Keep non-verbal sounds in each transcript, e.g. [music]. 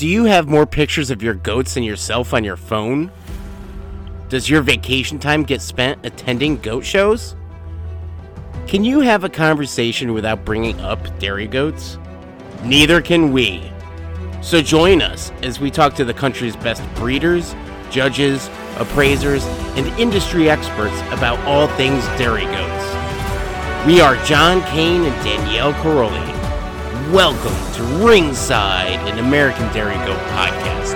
Do you have more pictures of your goats than yourself on your phone? Does your vacation time get spent attending goat shows? Can you have a conversation without bringing up dairy goats? Neither can we. So join us as we talk to the country's best breeders, judges, appraisers, and industry experts about all things dairy goats. We are John Kane and Danielle Caroli. Welcome to Ringside, an American Dairy Goat podcast.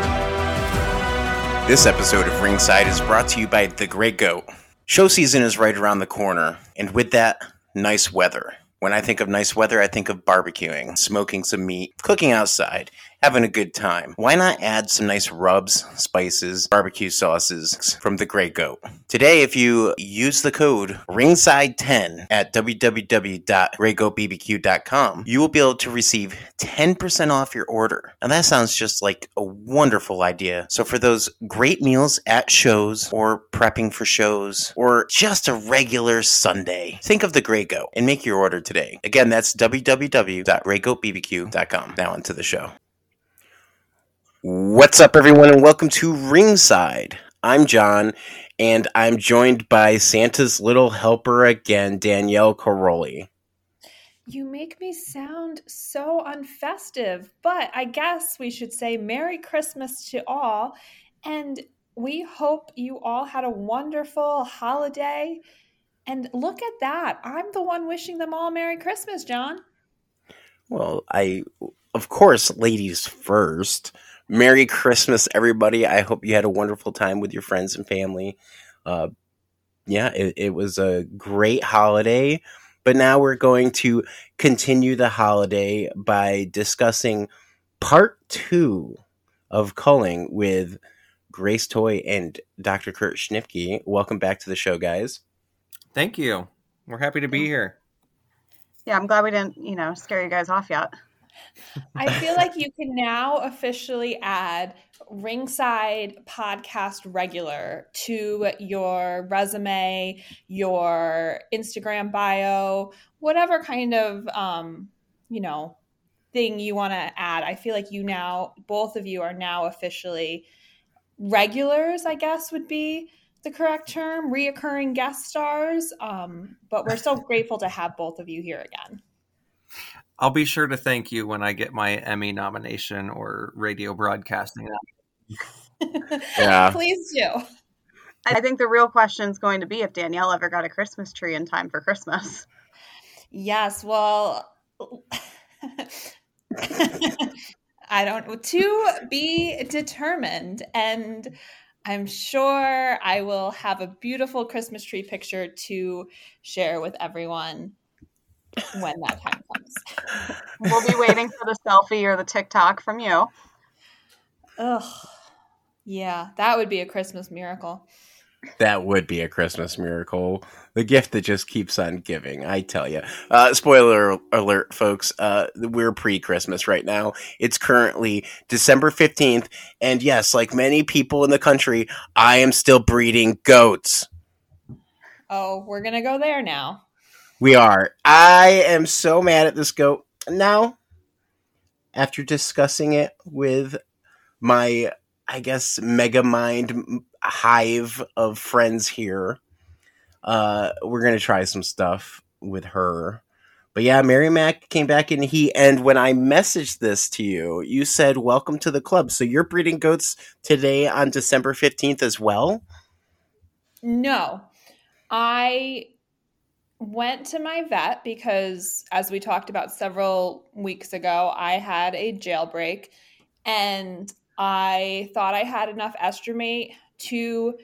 This episode of Ringside is brought to you by The Great Goat. Show season is right around the corner, and with that, nice weather. When I think of nice weather, I think of barbecuing, smoking some meat, cooking outside, having a good time. Why not add some nice rubs, spices, barbecue sauces from the Great Goat? Today, if you use the code ringside10 at www.greatgoatbbq.com, you will be able to receive 10% off your order. And that sounds just like a wonderful idea. So for those great meals at shows or prepping for shows or just a regular Sunday, think of the Great Goat and make your order today. Again, that's www.greatgoatbbq.com. Now onto the show. What's up, everyone, and welcome to Ringside. I'm John, and I'm joined by Santa's little helper again, Danielle Caroli. You make me sound so unfestive, but I guess we should say Merry Christmas to all, and we hope you all had a wonderful holiday. And look at that. I'm the one wishing them all Merry Christmas, John. Well, I, of course, ladies first. Merry Christmas, everybody. I hope you had a wonderful time with your friends and family. Uh, yeah, it, it was a great holiday. But now we're going to continue the holiday by discussing part two of Culling with Grace Toy and Dr. Kurt Schnipke. Welcome back to the show, guys. Thank you. We're happy to be here. Yeah, I'm glad we didn't, you know, scare you guys off yet. I feel like you can now officially add Ringside Podcast Regular to your resume, your Instagram bio, whatever kind of, um, you know, thing you want to add. I feel like you now, both of you are now officially regulars, I guess would be the correct term, reoccurring guest stars. Um, but we're so grateful to have both of you here again. I'll be sure to thank you when I get my Emmy nomination or radio broadcasting. [laughs] yeah. Please do. I think the real question is going to be if Danielle ever got a Christmas tree in time for Christmas. Yes, well, [laughs] I don't to be determined and I'm sure I will have a beautiful Christmas tree picture to share with everyone when that time comes. we'll be waiting for the selfie or the TikTok from you. Ugh. Yeah, that would be a Christmas miracle. That would be a Christmas miracle. The gift that just keeps on giving, I tell you. Uh, spoiler alert, folks. Uh, we're pre Christmas right now. It's currently December 15th. And yes, like many people in the country, I am still breeding goats. Oh, we're going to go there now. We are. I am so mad at this goat. Now, after discussing it with my, I guess, mega mind hive of friends here, uh, we're going to try some stuff with her. But yeah, Mary Mac came back in heat. And when I messaged this to you, you said, Welcome to the club. So you're breeding goats today on December 15th as well? No. I went to my vet because, as we talked about several weeks ago, I had a jailbreak and I thought I had enough estrumate to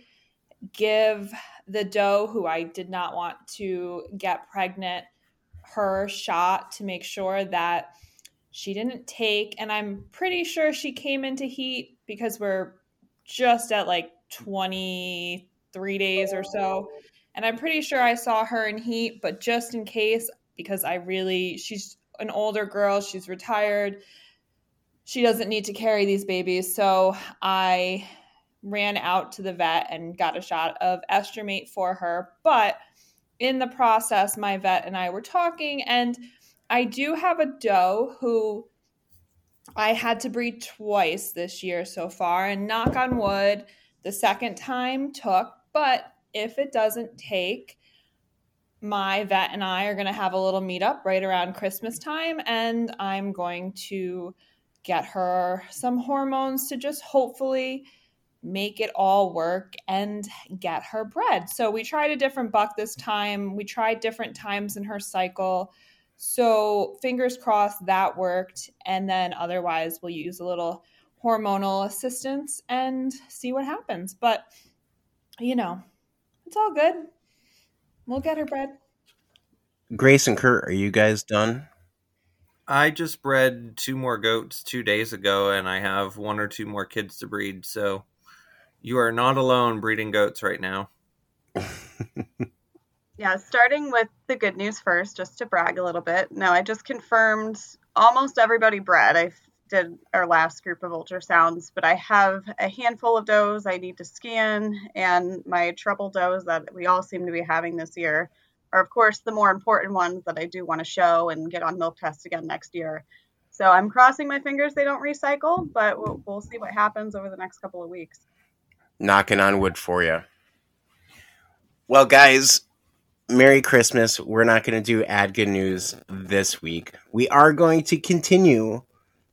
give the doe who I did not want to get pregnant her shot to make sure that she didn't take. And I'm pretty sure she came into heat because we're just at like 23 days or so and I'm pretty sure I saw her in heat, but just in case, because I really, she's an older girl, she's retired, she doesn't need to carry these babies. So I ran out to the vet and got a shot of estrumate for her. But in the process, my vet and I were talking, and I do have a doe who I had to breed twice this year so far, and knock on wood, the second time took. But if it doesn't take, my vet and I are going to have a little meetup right around Christmas time, and I'm going to get her some hormones to just hopefully make it all work and get her bred. So we tried a different buck this time. We tried different times in her cycle. So fingers crossed that worked. And then otherwise, we'll use a little hormonal assistance and see what happens. But, you know, it's all good. We'll get her bred. Grace and Kurt, are you guys done? I just bred two more goats two days ago, and I have one or two more kids to breed. So you are not alone breeding goats right now. [laughs] yeah, starting with the good news first, just to brag a little bit. No, I just confirmed almost everybody bred. I did our last group of ultrasounds, but I have a handful of does I need to scan, and my treble does that we all seem to be having this year are, of course, the more important ones that I do want to show and get on milk tests again next year. So I'm crossing my fingers they don't recycle, but we'll, we'll see what happens over the next couple of weeks. Knocking on wood for you. Well, guys, Merry Christmas. We're not going to do add good news this week. We are going to continue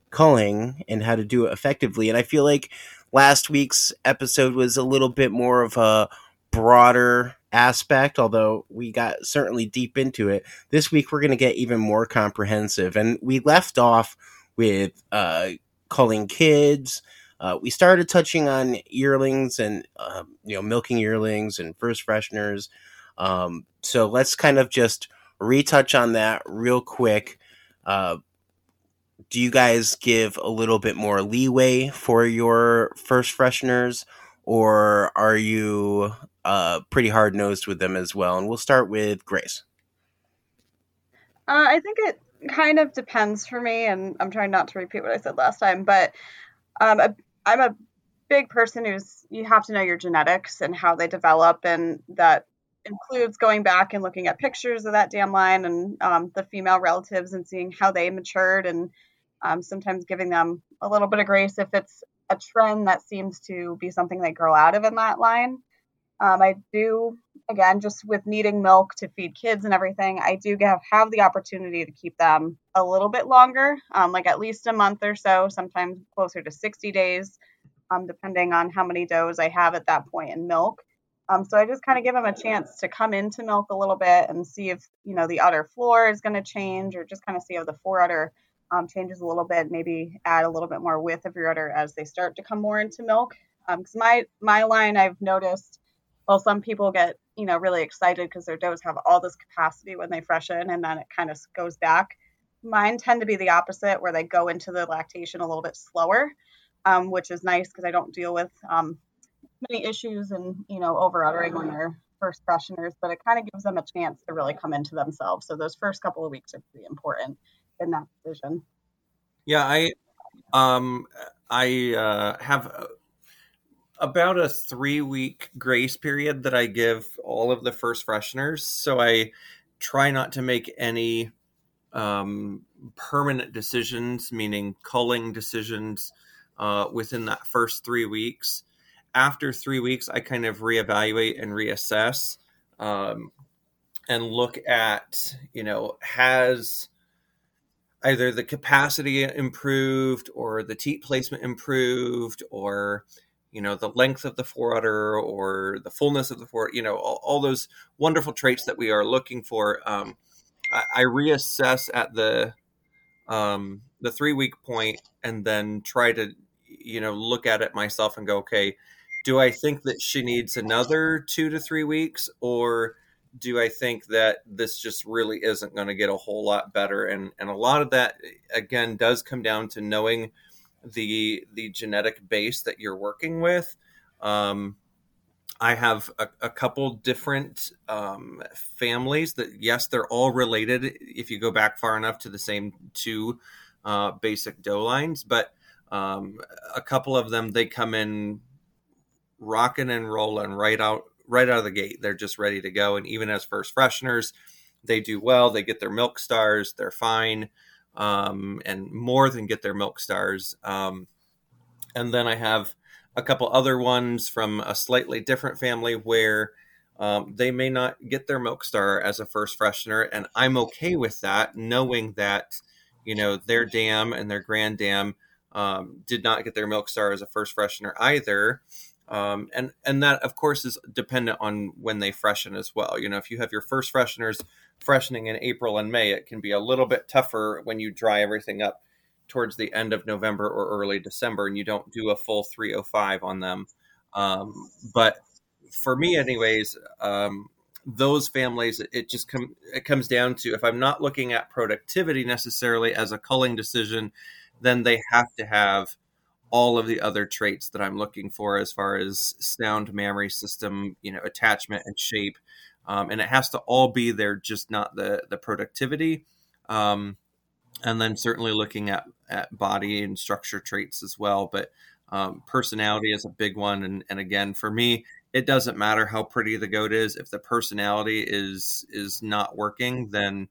culling and how to do it effectively. And I feel like last week's episode was a little bit more of a broader aspect, although we got certainly deep into it. This week we're going to get even more comprehensive. And we left off with uh, culling kids. Uh, we started touching on yearlings and uh, you know milking yearlings and first fresheners. Um, so let's kind of just retouch on that real quick. Uh, do you guys give a little bit more leeway for your first fresheners, or are you uh, pretty hard nosed with them as well? And we'll start with Grace. Uh, I think it kind of depends for me, and I'm trying not to repeat what I said last time, but um, a, I'm a big person who's you have to know your genetics and how they develop, and that includes going back and looking at pictures of that dam line and um, the female relatives and seeing how they matured and um, sometimes giving them a little bit of grace if it's a trend that seems to be something they grow out of in that line. Um, I do, again, just with needing milk to feed kids and everything, I do have, have the opportunity to keep them a little bit longer, um, like at least a month or so, sometimes closer to 60 days, um, depending on how many does I have at that point in milk. Um, so I just kind of give them a chance to come into milk a little bit and see if, you know, the udder floor is going to change or just kind of see how the forudder um, changes a little bit, maybe add a little bit more width of your udder as they start to come more into milk. Because um, my, my line, I've noticed, well, some people get, you know, really excited because their does have all this capacity when they freshen and then it kind of goes back. Mine tend to be the opposite, where they go into the lactation a little bit slower, um, which is nice because I don't deal with um, many issues and you know over uttering when they're first fresheners, but it kind of gives them a chance to really come into themselves. So those first couple of weeks are pretty important in that decision. Yeah, I um I uh, have about a three week grace period that I give all of the first fresheners. So I try not to make any um, permanent decisions, meaning culling decisions, uh, within that first three weeks after three weeks, I kind of reevaluate and reassess um, and look at, you know, has either the capacity improved or the teat placement improved or, you know, the length of the forudder or the fullness of the fore, you know, all, all, those wonderful traits that we are looking for. Um, I, I reassess at the um, the three week point and then try to, you know, look at it myself and go, okay, do I think that she needs another two to three weeks, or do I think that this just really isn't going to get a whole lot better? And and a lot of that again does come down to knowing the the genetic base that you're working with. Um, I have a, a couple different um, families that yes, they're all related if you go back far enough to the same two uh, basic doe lines, but um, a couple of them they come in rocking and rolling right out right out of the gate. They're just ready to go. And even as first fresheners, they do well. They get their milk stars. They're fine. um, and more than get their milk stars. Um, and then I have a couple other ones from a slightly different family where um, they may not get their milk star as a first freshener, and I'm okay with that, knowing that you know their dam and their grand dam um, did not get their milk star as a first freshener either. Um, and and that of course is dependent on when they freshen as well. You know, if you have your first fresheners freshening in April and May, it can be a little bit tougher when you dry everything up towards the end of November or early December, and you don't do a full 305 on them. Um, but for me, anyways, um, those families, it just come it comes down to if I'm not looking at productivity necessarily as a culling decision, then they have to have all of the other traits that I'm looking for as far as sound mammary system, you know, attachment and shape. Um, and it has to all be there, just not the the productivity. Um, and then certainly looking at at body and structure traits as well. But um, personality is a big one, and and again for me, it doesn't matter how pretty the goat is. If the personality is is not working, then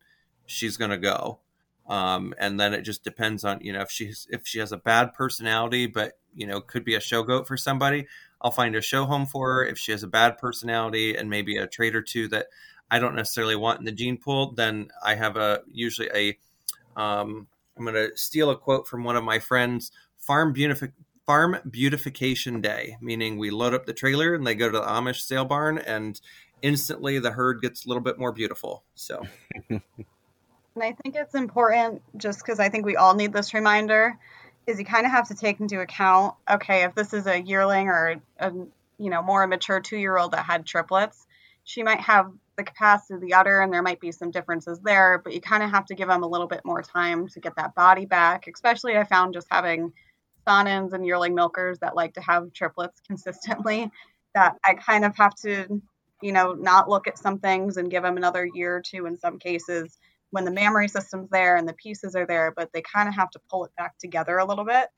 she's going to go um, and then it just depends on you know if she's if she has a bad personality but you know could be a show goat for somebody i'll find a show home for her. If she has a bad personality and maybe a trait or two that i don't necessarily want in the gene pool then i have a usually a um, i'm going to steal a quote from one of my friends farm beautific farm beautification day meaning we load up the trailer and they go to the amish sale barn and instantly the herd gets a little bit more beautiful so [laughs] And I think it's important just because I think we all need this reminder is you kind of have to take into account okay if this is a yearling or a you know more mature two year old that had triplets she might have the capacity of the udder and there might be some differences there but you kind of have to give them a little bit more time to get that body back especially i found just having Saanens and yearling milkers that like to have triplets consistently that i kind of have to you know not look at some things and give them another year or two in some cases when the mammary system's there and the pieces are there, but they kind of have to pull it back together a little bit.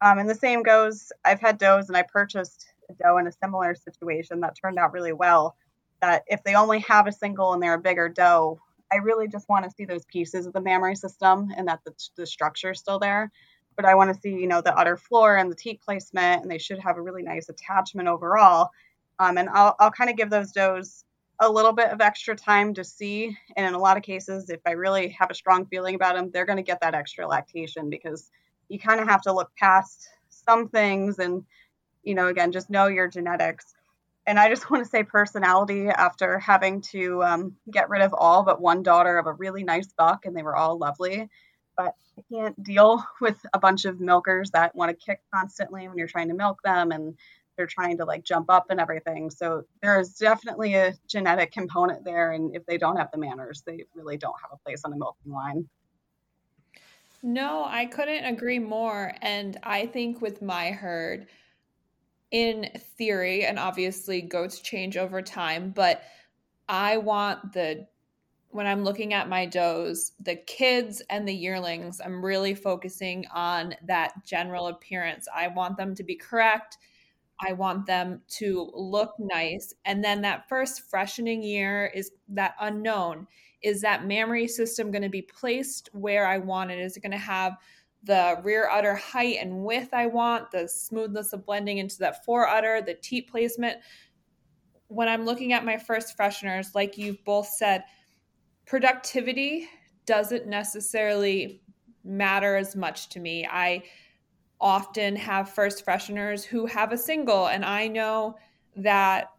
Um, and the same goes, I've had does and I purchased a doe in a similar situation that turned out really well. That if they only have a single and they're a bigger doe, I really just want to see those pieces of the mammary system and that the, the structure is still there. But I want to see, you know, the udder floor and the teat placement, and they should have a really nice attachment overall. Um, and I'll, I'll kind of give those does a little bit of extra time to see. And in a lot of cases, if I really have a strong feeling about them, they're going to get that extra lactation because you kind of have to look past some things and, you know, again, just know your genetics. And I just [laughs] want to say personality after having to um, get rid of all but one daughter of a really nice buck, and they were all lovely. But I can't deal [laughs] with a bunch of milkers that want to kick constantly when you're trying to milk them and they're trying to like jump up and everything. So there is definitely a genetic component there. And if they don't have the manners, they really don't have a place on the milking line. No, I couldn't agree more. And I think with my herd, in theory, and obviously goats change over time, but I want the when I'm looking at my does, the kids and the yearlings, I'm really focusing on that general appearance. I want them to be correct. I want them to look nice. And then that first freshening year is that unknown. Is that mammary system going to be placed where I want it? Is it going to have the rear udder height and width I want, the smoothness of blending into that fore udder, the teat placement? When I'm looking at my first fresheners, like you've both said, productivity doesn't necessarily matter as much to me. I often have first fresheners who have a single, and I know that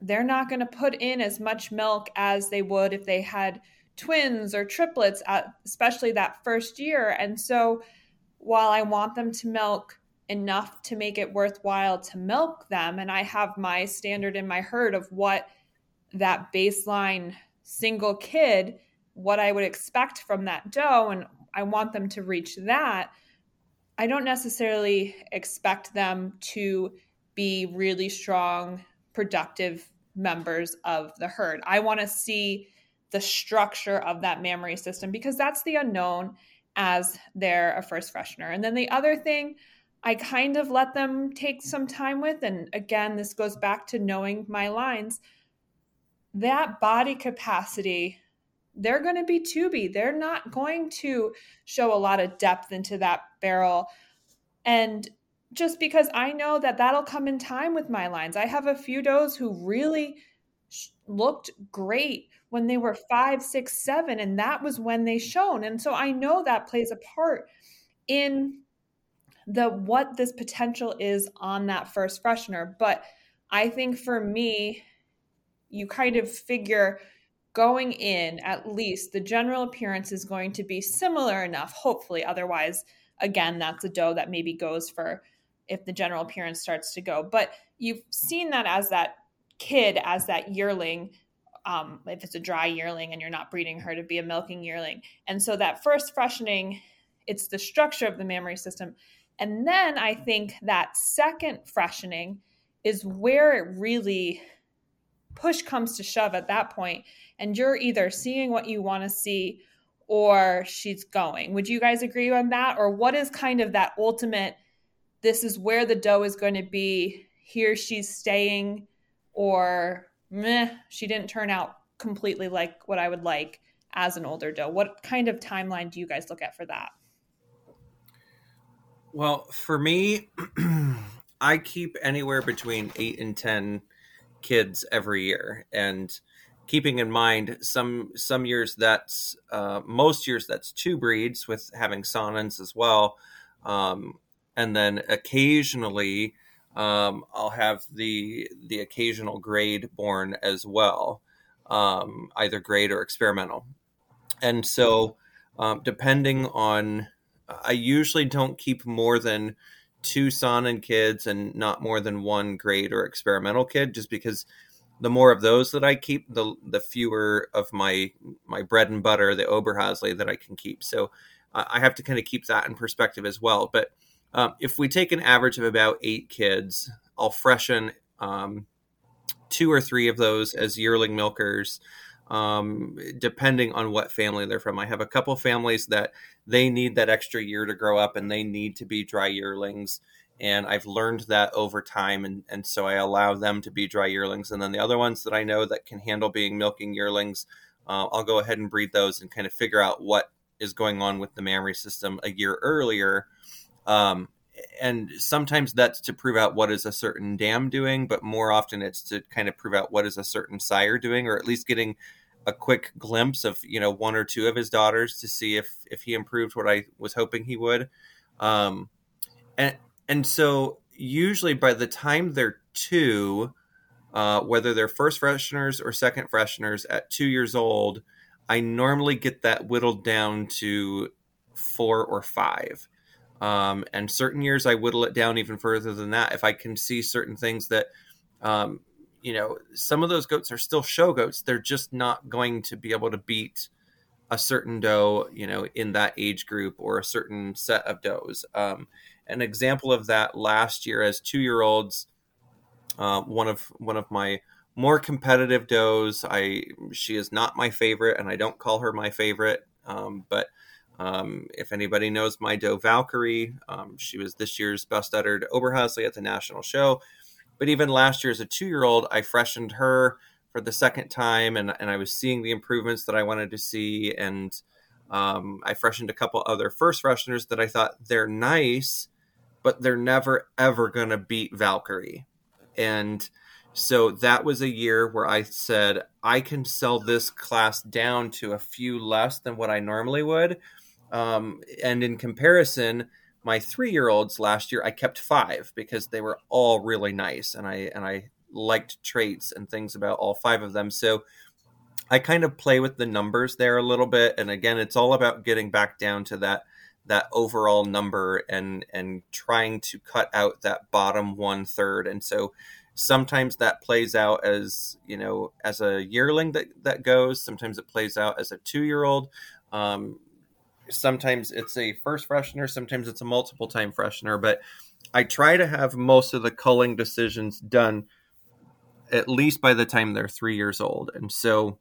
they're not going to put in as much milk as they would if they had twins or triplets, at, especially that first year. And so, while I want them to milk enough to make it worthwhile to milk them, and I have my standard in my herd of what that baseline single kid, what I would expect from that doe, and I want them to reach that I don't necessarily expect them to be really strong, productive members of the herd. I want to see the structure of that mammary system because that's the unknown as they're a first freshener. And then the other thing I kind of let them take some time with, and again, this goes back to knowing my lines. That body capacity they're going to be tubey. They're not going to show a lot of depth into that barrel. And just because I know that that'll come in time with my lines. I have a few does who really looked great when they were five, six, seven, and that was when they shone. And so I know that plays a part in the what this potential is on that first freshener. But I think for me, you kind of figure going in at least the general appearance is going to be similar enough, hopefully. Otherwise, again, that's a doe that maybe goes for if the general appearance starts to go. But you've seen that as that kid, as that yearling, um, if it's a dry yearling and you're not breeding her to be a milking yearling. And so that first freshening, it's the structure of the mammary system. And then I think that second freshening is where it really push comes to shove at that point and you're either seeing what you want to see or she's going. Would you guys agree on that or what is kind of that ultimate this is where the doe is going to be. Here she's staying, or meh, she didn't turn out completely like what I would like as an older doe. What kind of timeline do you guys look at for that? Well, for me, [clears throat] I keep anywhere between eight and 10 kids every year. And keeping in mind some some years that's uh, most years that's two breeds with having Saanens as well um, and then occasionally um, I'll have the the occasional grade born as well, um, either grade or experimental. And so, um, depending on, I usually don't keep more than two Saanen kids and not more than one grade or experimental kid, just because the more of those that I keep, the the fewer of my my bread and butter, the Oberhasli, that I can keep. So uh, I have to kind of keep that in perspective as well. But um, if we take an average of about eight kids, I'll freshen um, two or three of those as yearling milkers, um, depending on what family they're from. I have a couple families that they need that extra year to grow up and they need to be dry yearlings. And I've learned that over time. And, and so I allow them to be dry yearlings. And then the other ones that I know that can handle being milking yearlings, uh, I'll go ahead and breed those and kind of figure out what is going on with the mammary system a year earlier um, and sometimes that's to prove out what is a certain dam doing, but more often it's to kind of prove out what is a certain sire doing, or at least getting a quick glimpse of you know one or two of his daughters to see if if he improved what I was hoping he would. Um, and and so usually by the time they're two, uh, whether they're first fresheners or second fresheners at two years old, I normally get that whittled down to four or five. Um, and certain years I whittle it down even further than that. If I can see certain things that, um, you know, some of those goats are still show goats. They're just not going to be able to beat a certain doe, you know, in that age group or a certain set of does. Um, an example of that last year as two year olds, uh, one of one of my more competitive does. I she is not my favorite, and I don't call her my favorite, um, but um, if anybody knows my doe Valkyrie, um, she was this year's best uttered Oberhasli at the national show. But even last year, as a two year old, I freshened her for the second time, and, and I was seeing the improvements that I wanted to see. And um, I freshened a couple other first fresheners that I thought they're nice, but they're never ever going to beat Valkyrie. And so that was a year where I said, I can sell this class down to a few less than what I normally would um, and in comparison, my three year olds last year, I kept five because they were all really nice, and I and I liked traits and things about all five of them. So I kind of play with the numbers there a little bit, and again, it's all about getting back down to that that overall number and and trying to cut out that bottom one third. And so sometimes that plays out as you know as a yearling that that goes. Sometimes it plays out as a two year old. Um, sometimes it's a first freshener, sometimes it's a multiple time freshener, but I try to have most of the culling decisions done at least by the time they're three years old. And so,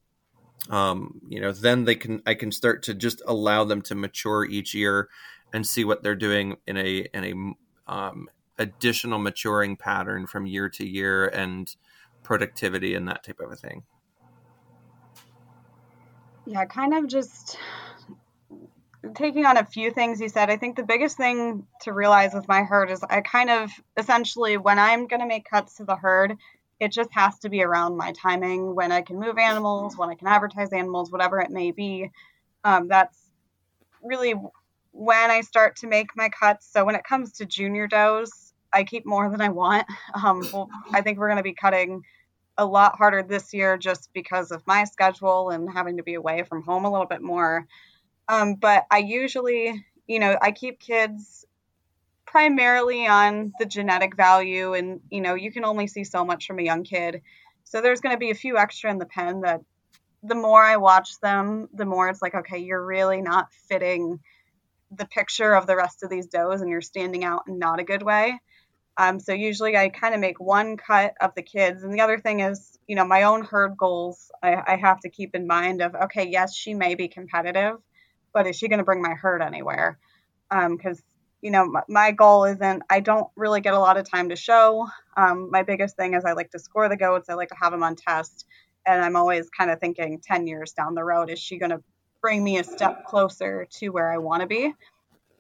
um, you know, then they can, I can start to just allow them to mature each year and see what they're doing in a, in a, um, additional maturing pattern from year to year and productivity and that type of a thing. Yeah, kind of just taking on a few things you said. I think the biggest thing to realize with my herd is I kind of essentially when I'm going to make cuts to the herd, it just has to be around my timing when I can move animals, when I can advertise animals, whatever it may be. Um, that's really when I start to make my cuts. So when it comes to junior does, I keep more than I want. [laughs] Um, well, I think we're going to be cutting a lot harder this year just because of my schedule and having to be away from home a little bit more. Um, but I usually, you know, I keep kids primarily on the genetic value, and you know, you can only see so much from a young kid. So there's going to be a few extra in the pen that the more I watch them, the more it's like, okay, you're really not fitting the picture of the rest of these does and you're standing out in not a good way. Um, so usually I kind of make one cut of the kids. And the other thing is, you know, my own herd goals, I, I have to keep in mind of, okay, yes, she may be competitive, but is she going to bring my herd anywhere? Because, um, you know, my, my, goal isn't, I don't really get a lot of time to show. Um, my biggest thing is I like to score the goats. I like to have them on test. And I'm always kind of thinking 10 years down the road, is she going to bring me a step closer to where I want to be.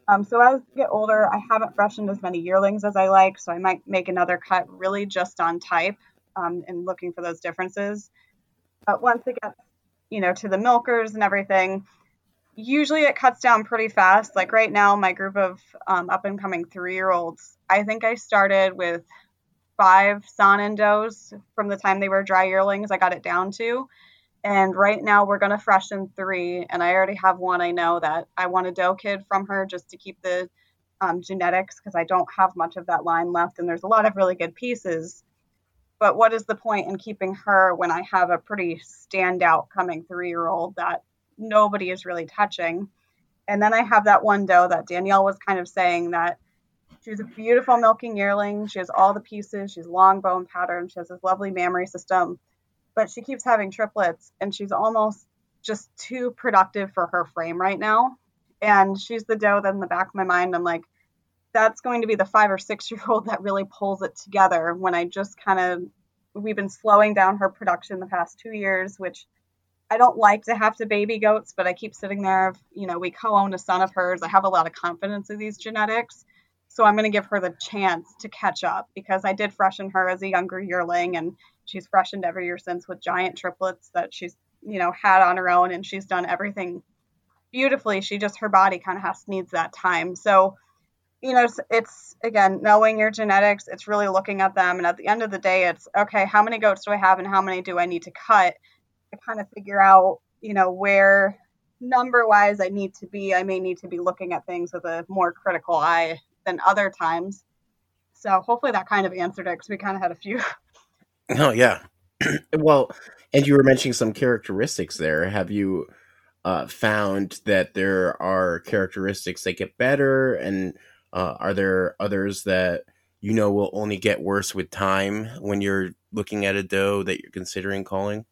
Um, so as I get older, I haven't freshened as many yearlings as I like, so I might make another cut really just on type um, and looking for those differences. But once it gets, you know, to the milkers and everything, usually it cuts down pretty fast. Like right now, my group of um, up and coming three year olds, I think I started with five Saanen does from the time they were dry yearlings. I got it down to. And right now we're going to freshen three. And I already have one I know that I want a doe kid from her just to keep the um, genetics because I don't have much of that line left. And there's a lot of really good pieces. But what is the point in keeping her when I have a pretty standout coming three year old that nobody is really touching? And then I have that one doe that Danielle was kind of saying that she's a beautiful milking yearling. She has all the pieces. She's long bone pattern. She has this lovely mammary system but she keeps having triplets and she's almost just too productive for her frame right now. And she's the doe that in the back of my mind, I'm like, that's going to be the five or six year old that really pulls it together when I just kind of, we've been slowing down her production the past two years, which I don't like to have to baby goats, but I keep sitting there. You know, we co own a son of hers. I have a lot of confidence in these genetics. So I'm going to give her the chance to catch up because I did freshen her as a younger yearling and she's freshened every year since with giant triplets that she's, you know, had on her own and she's done everything beautifully. She just, her body kind of has needs that time. So, you know, it's, it's again, knowing your genetics, it's really looking at them. And at the end of the day, it's okay, how many goats do I have and how many do I need to cut to kind of figure out, you know, where number wise I need to be. I may need to be looking at things with a more critical eye than other times. So hopefully that kind of answered it because we kind of had a few. [laughs] Oh yeah, [clears throat] well, and you were mentioning some characteristics there. Have you uh, found that there are characteristics that get better, and uh, are there others that you know will only get worse with time when you're looking at a doe that you're considering culling?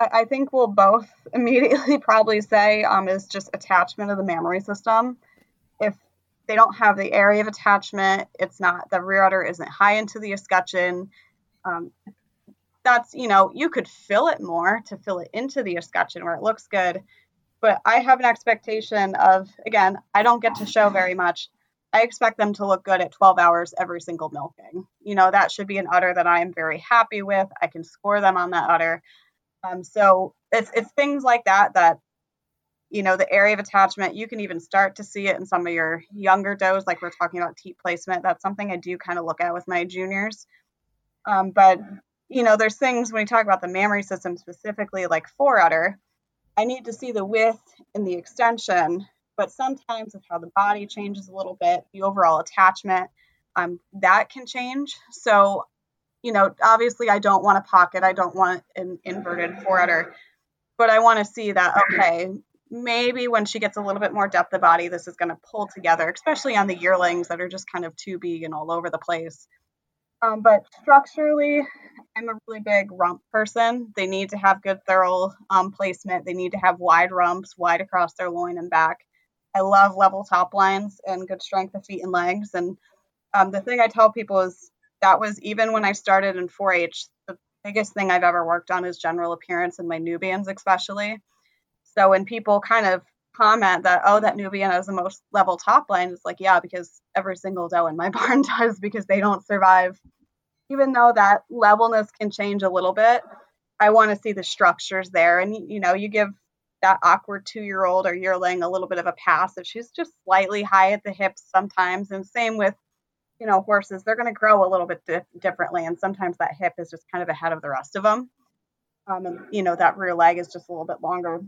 I think we'll both [laughs] immediately probably say um, is just attachment of the mammary system. If they don't have the area of attachment. It's not the rear udder isn't high into the escutcheon. Um, that's you know you could fill it more to fill it into the escutcheon where it looks good, but I have an expectation of again I don't get to show very much. I expect them to look good at 12 hours every single milking. You know that should be an udder that I am very happy with. I can score them on that udder. Um, so it's it's things like that that you know the area of attachment you can even start to see it in some of your younger does like we're talking about teat placement. That's something i do kind of look at with my juniors. Um, but you know there's things when we talk about the mammary system specifically like udder i need to see the width and the extension but sometimes with how the body changes a little bit the overall attachment um, that can change. So you know obviously i don't want a pocket i don't want an inverted udder but I want to see that okay, maybe when she gets a little bit more depth of body, this is going to pull together, especially on the yearlings that are just kind of too big and all over the place. Um, but structurally, I'm a really big rump person. They need to have good thurl um, placement. They need to have wide rumps, wide across their loin and back. I love level top lines and good strength of feet and legs. And um, the thing I tell people is that was even when I started in 4 H, the biggest thing I've ever worked on is general appearance and my Nubians, especially So when people kind of comment that, oh, that Nubian has the most level top line, it's like, yeah, because every single doe in my [laughs] barn does because they don't survive. Even though that levelness can change a little bit, I want to see the structures there. And, you know, you give that awkward two year old or yearling a little bit of a pass if she's just slightly high at the hips sometimes. And same with, you know, horses, they're going to grow a little bit di- differently. And sometimes that hip is just kind of ahead of the rest of them. Um, and, you know, that rear leg is just a little bit longer,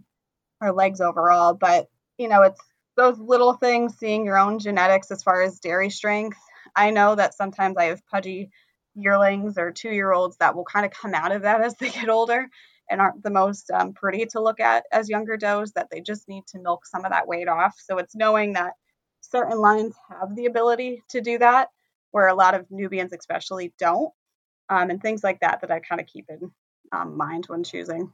or legs overall. But, you know, it's those little things, seeing your own genetics as far as dairy strength. I know that sometimes I have pudgy yearlings or two year olds that will kind of come out of that as they get older and aren't the most um, pretty to look at as younger does that they just need to milk some of that weight off so it's knowing that certain lines have the ability to do that where a lot of nubians especially don't um, and things like that that i kind of keep in um, mind when choosing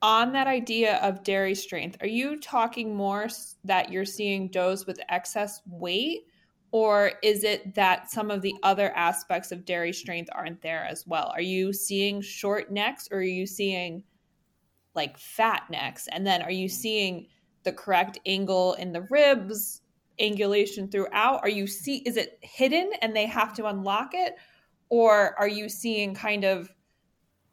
on that idea of dairy strength are you talking more that you're seeing does with excess weight or is it that some of the other aspects of dairy strength aren't there as well? Are you seeing short necks or are you seeing like fat necks? And then are you seeing the correct angle in the ribs, angulation throughout? Are you see is it hidden and they have to unlock it? Or are you seeing kind of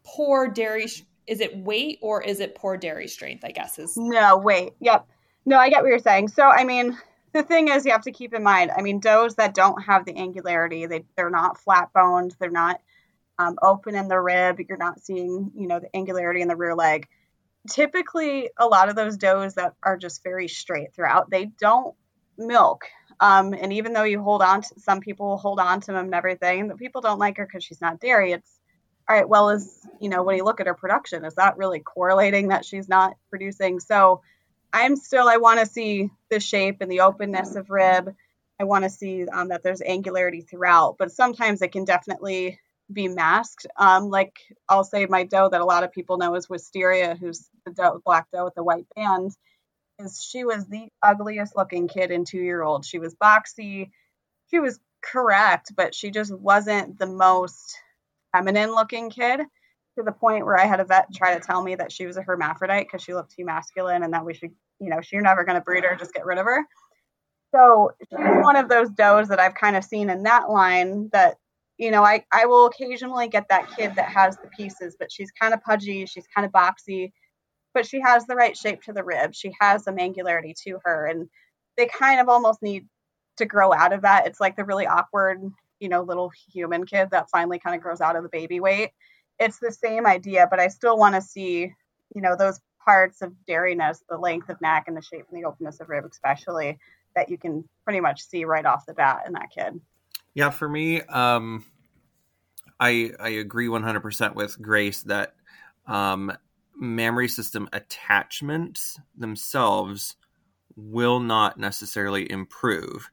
poor dairy is it weight or is it poor dairy strength, I guess is No, weight. Yep. No, I get what you're saying. So I mean the thing is you have to keep in mind i mean does that don't have the angularity they, they're not flat boned they're not um, open in the rib you're not seeing you know the angularity in the rear leg typically a lot of those does that are just very straight throughout they don't milk um, and even though you hold on to some people hold on to them and everything the people don't like her because she's not dairy it's all right well is you know when you look at her production is that really correlating that she's not producing so I'm still, I want to see the shape and the openness of rib. I want to see um, that there's angularity throughout, but sometimes it can definitely be masked. Um, like I'll say my doe that a lot of people know is Wisteria, who's the doe, black doe with the white band, she was the ugliest looking kid in two year old. She was boxy. She was correct, but she just wasn't the most feminine looking kid to the point where I had a vet try to tell me that she was a hermaphrodite because she looked too masculine and that we should you know, you're never going to breed her, just get rid of her. So she's one of those does that I've kind of seen in that line that, you know, I, I will occasionally get that kid that has the pieces, but she's kind of pudgy, she's kind of boxy, but she has the right shape to the rib. She has some angularity to her. And they kind of almost need to grow out of that. It's like the really awkward, you know, little human kid that finally kind of grows out of the baby weight. It's the same idea, but I still want to see, you know, those parts of dairiness, the length of neck and the shape and the openness of rib, especially that you can pretty much see right off the bat in that kid. Yeah, for me, um, I I agree 100% with Grace that um, mammary system attachments themselves will not necessarily improve.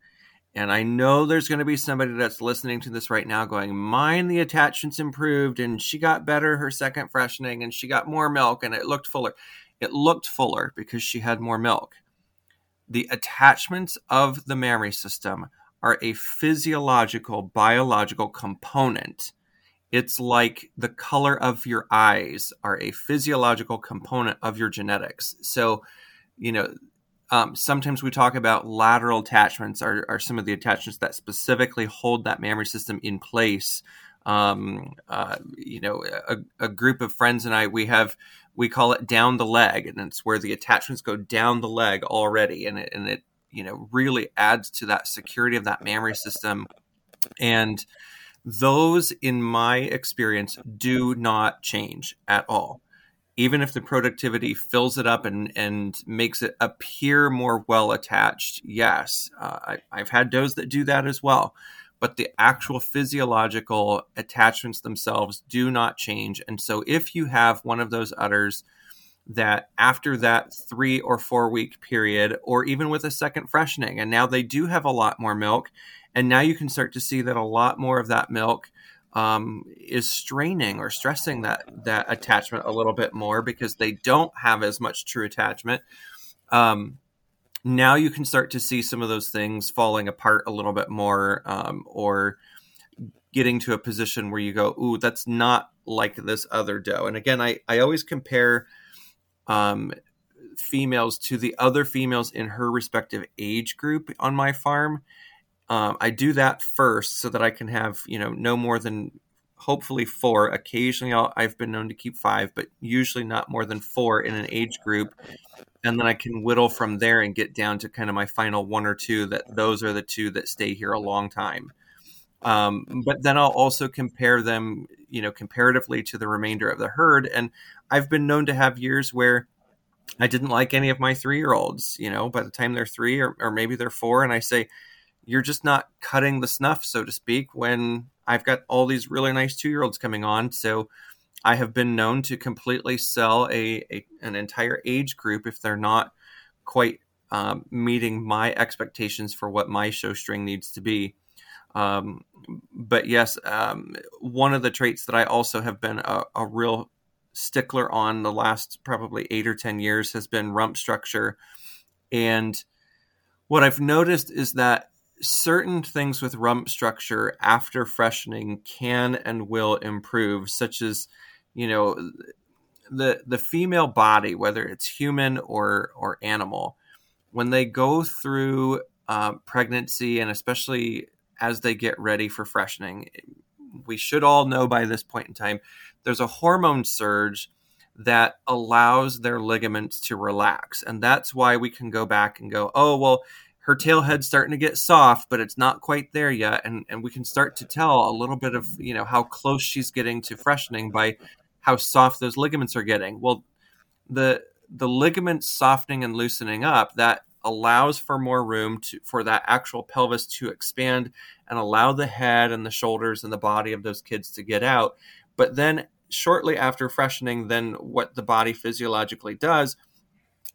And I know there's going to be somebody that's listening to this right now going, Mine, the attachments improved and she got better her second freshening and she got more milk and it looked fuller. It looked fuller because she had more milk. The attachments of the mammary system are a physiological, biological component. It's like the color of your eyes are a physiological component of your genetics. So, you know, um, sometimes we talk about lateral attachments are, are some of the attachments that specifically hold that mammary system in place. Um, uh, you know, a, a, group of friends and I, we have we call it down the leg, and it's where the attachments go down the leg already, and it and it you know really adds to that security of that mammary system, and those, in my experience, do not change at all. Even if the productivity fills it up and, and makes it appear more well attached, yes, uh, I, I've had does that do that as well but the actual physiological attachments themselves do not change. And so, if you have one of those udders that after that three or four week period, or even with a second freshening, and now they do have a lot more milk, and now you can start to see that a lot more of that milk um, is straining or stressing that that attachment a little bit more because they don't have as much true attachment. Um, now you can start to see some of those things falling apart a little bit more um, or getting to a position where you go ooh that's not like this other doe and again i, I always compare um, females to the other females in her respective age group on my farm. Um, I do that first so that I can have you know no more than hopefully four. Occasionally, i have been known to keep five, but usually not more than four in an age group. And then I can whittle from there and get down to kind of my final one or two that those are the two that stay here a long time. Um, but then I'll also compare them, you know, comparatively to the remainder of the herd. And I've been known to have years where I didn't like any of my three year olds, you know, by the time they're three or, or maybe they're four. And I say, you're just not cutting the snuff, so to speak, when I've got all these really nice two year olds coming on. So I have been known to completely sell a, a an entire age group if they're not quite um, meeting my expectations for what my show string needs to be. Um, but yes, um, one of the traits that I also have been a, a, real stickler on the last probably eight or 10 years has been rump structure. And what I've noticed is that certain things with rump structure after freshening can and will improve, such as, you know, the the female body, whether it's human or or animal, when they go through uh, pregnancy and especially as they get ready for freshening, we should all know by this point in time, there's a hormone surge that allows their ligaments to relax, and that's why we can go back and go, oh well her tail head's starting to get soft, but it's not quite there yet. And, and we can start to tell a little bit of, you know, how close she's getting to freshening by how soft those ligaments are getting. Well, the, the ligaments softening and loosening up, that allows for more room to, for that actual pelvis to expand and allow the head and the shoulders and the body of those kids to get out. But then shortly after freshening, then what the body physiologically does –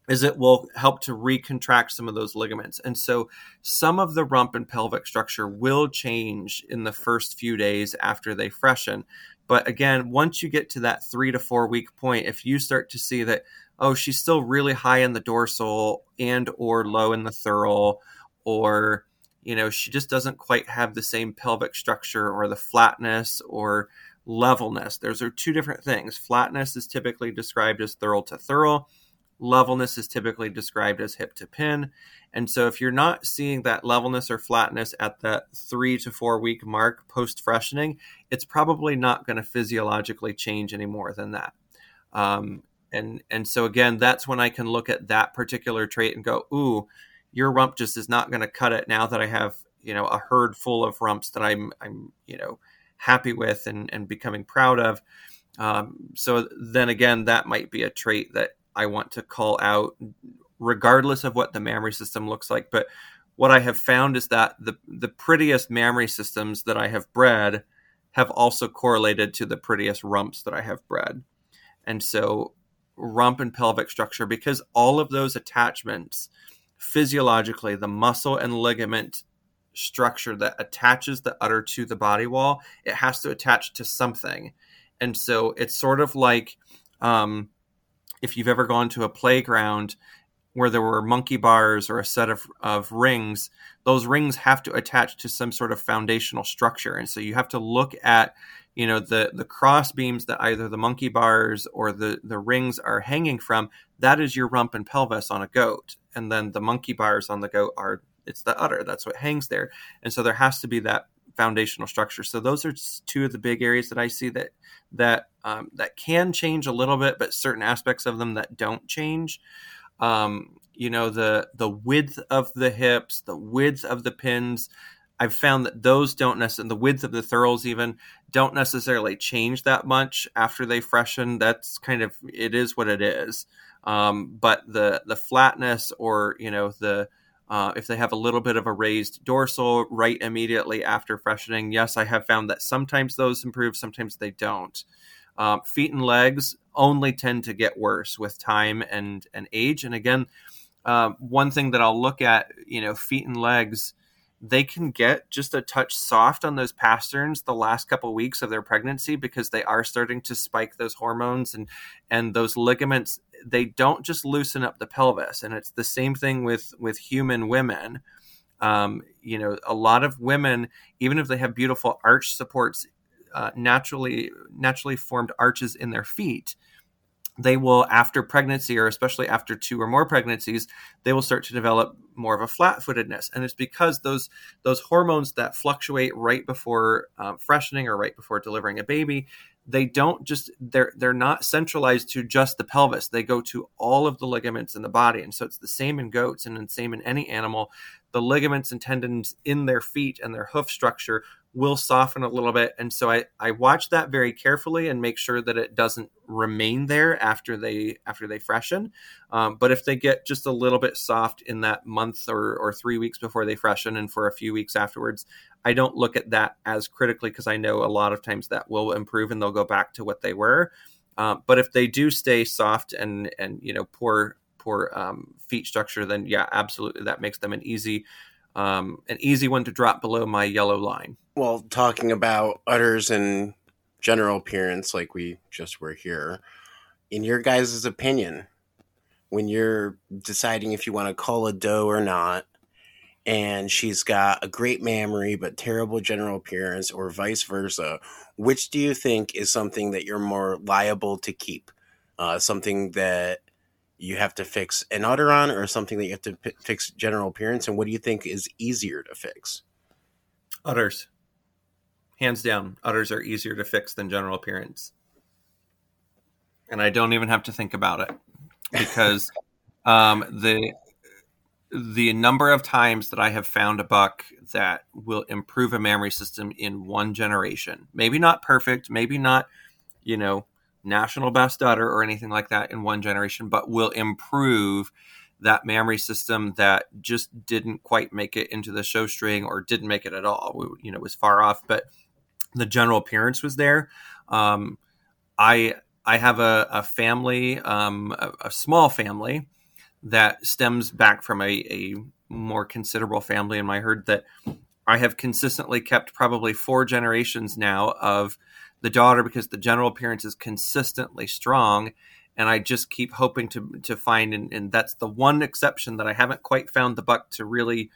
is it will help to recontract some of those ligaments. And so some of the rump and pelvic structure will change in the first few days after they freshen. But again, once you get to that three to four week point, if you start to see that, oh, she's still really high in the dorsal and or low in the thurl, or you know, she just doesn't quite have the same pelvic structure or the flatness or levelness. Those are two different things. Flatness is typically described as thurl to thurl levelness is typically described as hip to pin. And so if you're not seeing that levelness or flatness at that three to four week mark post freshening, it's probably not going to physiologically change any more than that. Um, and and so again, that's when I can look at that particular trait and go, ooh, your rump just is not going to cut it now that I have you know a herd full of rumps that I'm I'm you know happy with and and becoming proud of. Um, so then again, that might be a trait that I want to call out, regardless of what the mammary system looks like. But what I have found is that the the prettiest mammary systems that I have bred have also correlated to the prettiest rumps that I have bred. And so rump and pelvic structure, because all of those attachments physiologically, the muscle and ligament structure that attaches the udder to the body wall, it has to attach to something. And so it's sort of like um, if you've ever gone to a playground where there were monkey bars or a set of, of rings, those rings have to attach to some sort of foundational structure. And so you have to look at, you know, the, the cross beams that either the monkey bars or the, the rings are hanging from. That is your rump and pelvis on a goat. And then the monkey bars on the goat are, it's the udder. That's what hangs there. And so there has to be that foundational structure. So those are two of the big areas that I see that that um, that can change a little bit, but certain aspects of them that don't change. Um, you know the the width of the hips, the width of the pins. I've found that those don't necessarily the width of the thurls even don't necessarily change that much after they freshen. That's kind of it is what it is. Um, but the the flatness or you know the uh, if they have a little bit of a raised dorsal right immediately after freshening, yes, I have found that sometimes those improve, sometimes they don't. Um, feet and legs only tend to get worse with time and and age. And again, uh, one thing that I'll look at, you know, feet and legs, they can get just a touch soft on those pasterns the last couple of weeks of their pregnancy because they are starting to spike those hormones and and those ligaments. They don't just loosen up the pelvis and it's the same thing with with human women. Um, you know a lot of women even if they have beautiful arch supports uh, naturally naturally formed arches in their feet they will after pregnancy or especially after two or more pregnancies they will start to develop more of a flat-footedness. And it's because those those hormones that fluctuate right before um, freshening or right before delivering a baby they don't just they're they're not centralized to just the pelvis. They go to all of the ligaments in the body. And so it's the same in goats and the same in any animal the ligaments and tendons in their feet and their hoof structure will soften a little bit. And so i i watch that very carefully and make sure that it doesn't remain there after they after they freshen. Um, but if they get just a little bit soft in that month or, or three weeks before they freshen and for a few weeks afterwards i don't look at that as critically because i know a lot of times that will improve and they'll go back to what they were. Uh, but if they do stay soft and and you know poor poor um, feet structure then yeah absolutely that makes them an easy um, an easy one to drop below my yellow line. Well, talking about udders and general appearance, like we just were here, in your guys' opinion, when you're deciding if you want to cull a doe or not, and she's got a great mammary but terrible general appearance, or vice versa, which do you think is something that you're more liable to keep? Uh, something that you have to fix an udder on or something that you have to p- fix general appearance and what do you think is easier to fix? Udders. Hands down udders are easier to fix than general appearance. And i don't even have to think about it because [laughs] um, the the number of times that i have found a buck that will improve a mammary system in one generation maybe not perfect maybe not you know national best udder or anything like that in one generation, but will improve that mammary system that just didn't quite make it into the show string or didn't make it at all. You know, was far off, but the general appearance was there. Um, I I have a, a family, um, a, a, small family that stems back from a, a more considerable family in my herd that I have consistently kept probably four generations now of the daughter because the general appearance is consistently strong and I just keep hoping to to find and, and, that's the one exception that I haven't quite found the buck to really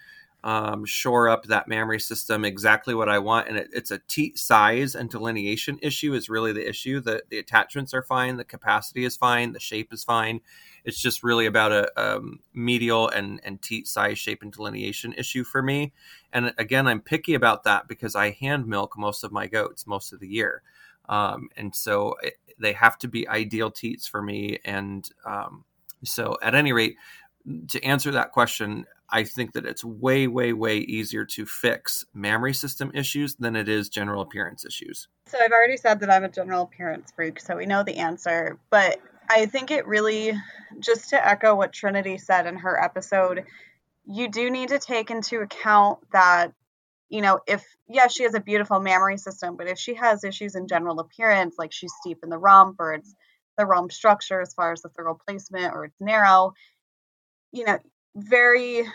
um, shore up that mammary system exactly what I want and it, it's a teat size and delineation issue is really the issue. The the attachments are fine the capacity is fine the shape is fine. It's just really about a um, medial and and teat size shape and delineation issue for me. And again I'm picky about that because I hand milk most of my goats most of the year um, and so it, they have to be ideal teats for me. And um, so, at any rate, to answer that question, I think that it's way, way, way easier to fix mammary system issues than it is general appearance issues. So I've already said that I'm a general appearance freak, so we know the answer. But I think it really, just to echo what Trinity said in her episode, you do need to take into account that you know, if yeah, she has a beautiful mammary system, but if she has issues in general appearance, like she's steep in the rump or it's the rump structure as far as the thurl placement or it's narrow, you know, very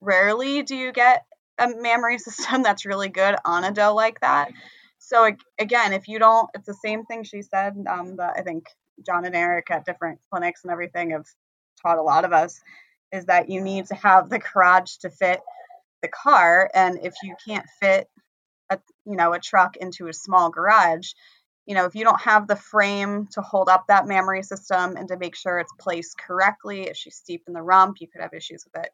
rarely do you get a mammary [laughs] system that's really good on a doe like that. So again, if you don't, it's the same thing she said. Um, that I think John and Eric at different clinics and everything have taught a lot of us is that you need to have the courage to fit the car and if you can't fit a you know a truck into a small garage you know if you don't have the frame to hold up that mammary system and to make sure it's placed correctly if she's steep in the rump you could have issues with it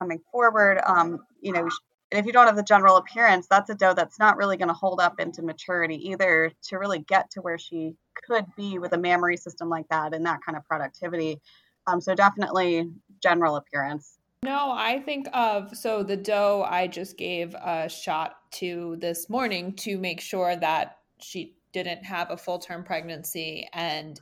coming forward um, you know and if you don't have the general appearance that's a doe that's not really going to hold up into maturity either to really get to where she could be with a mammary system like that and that kind of productivity. Um, so definitely general appearance no, I think of so the doe I just gave a shot to this morning to make sure that she didn't have a full term pregnancy and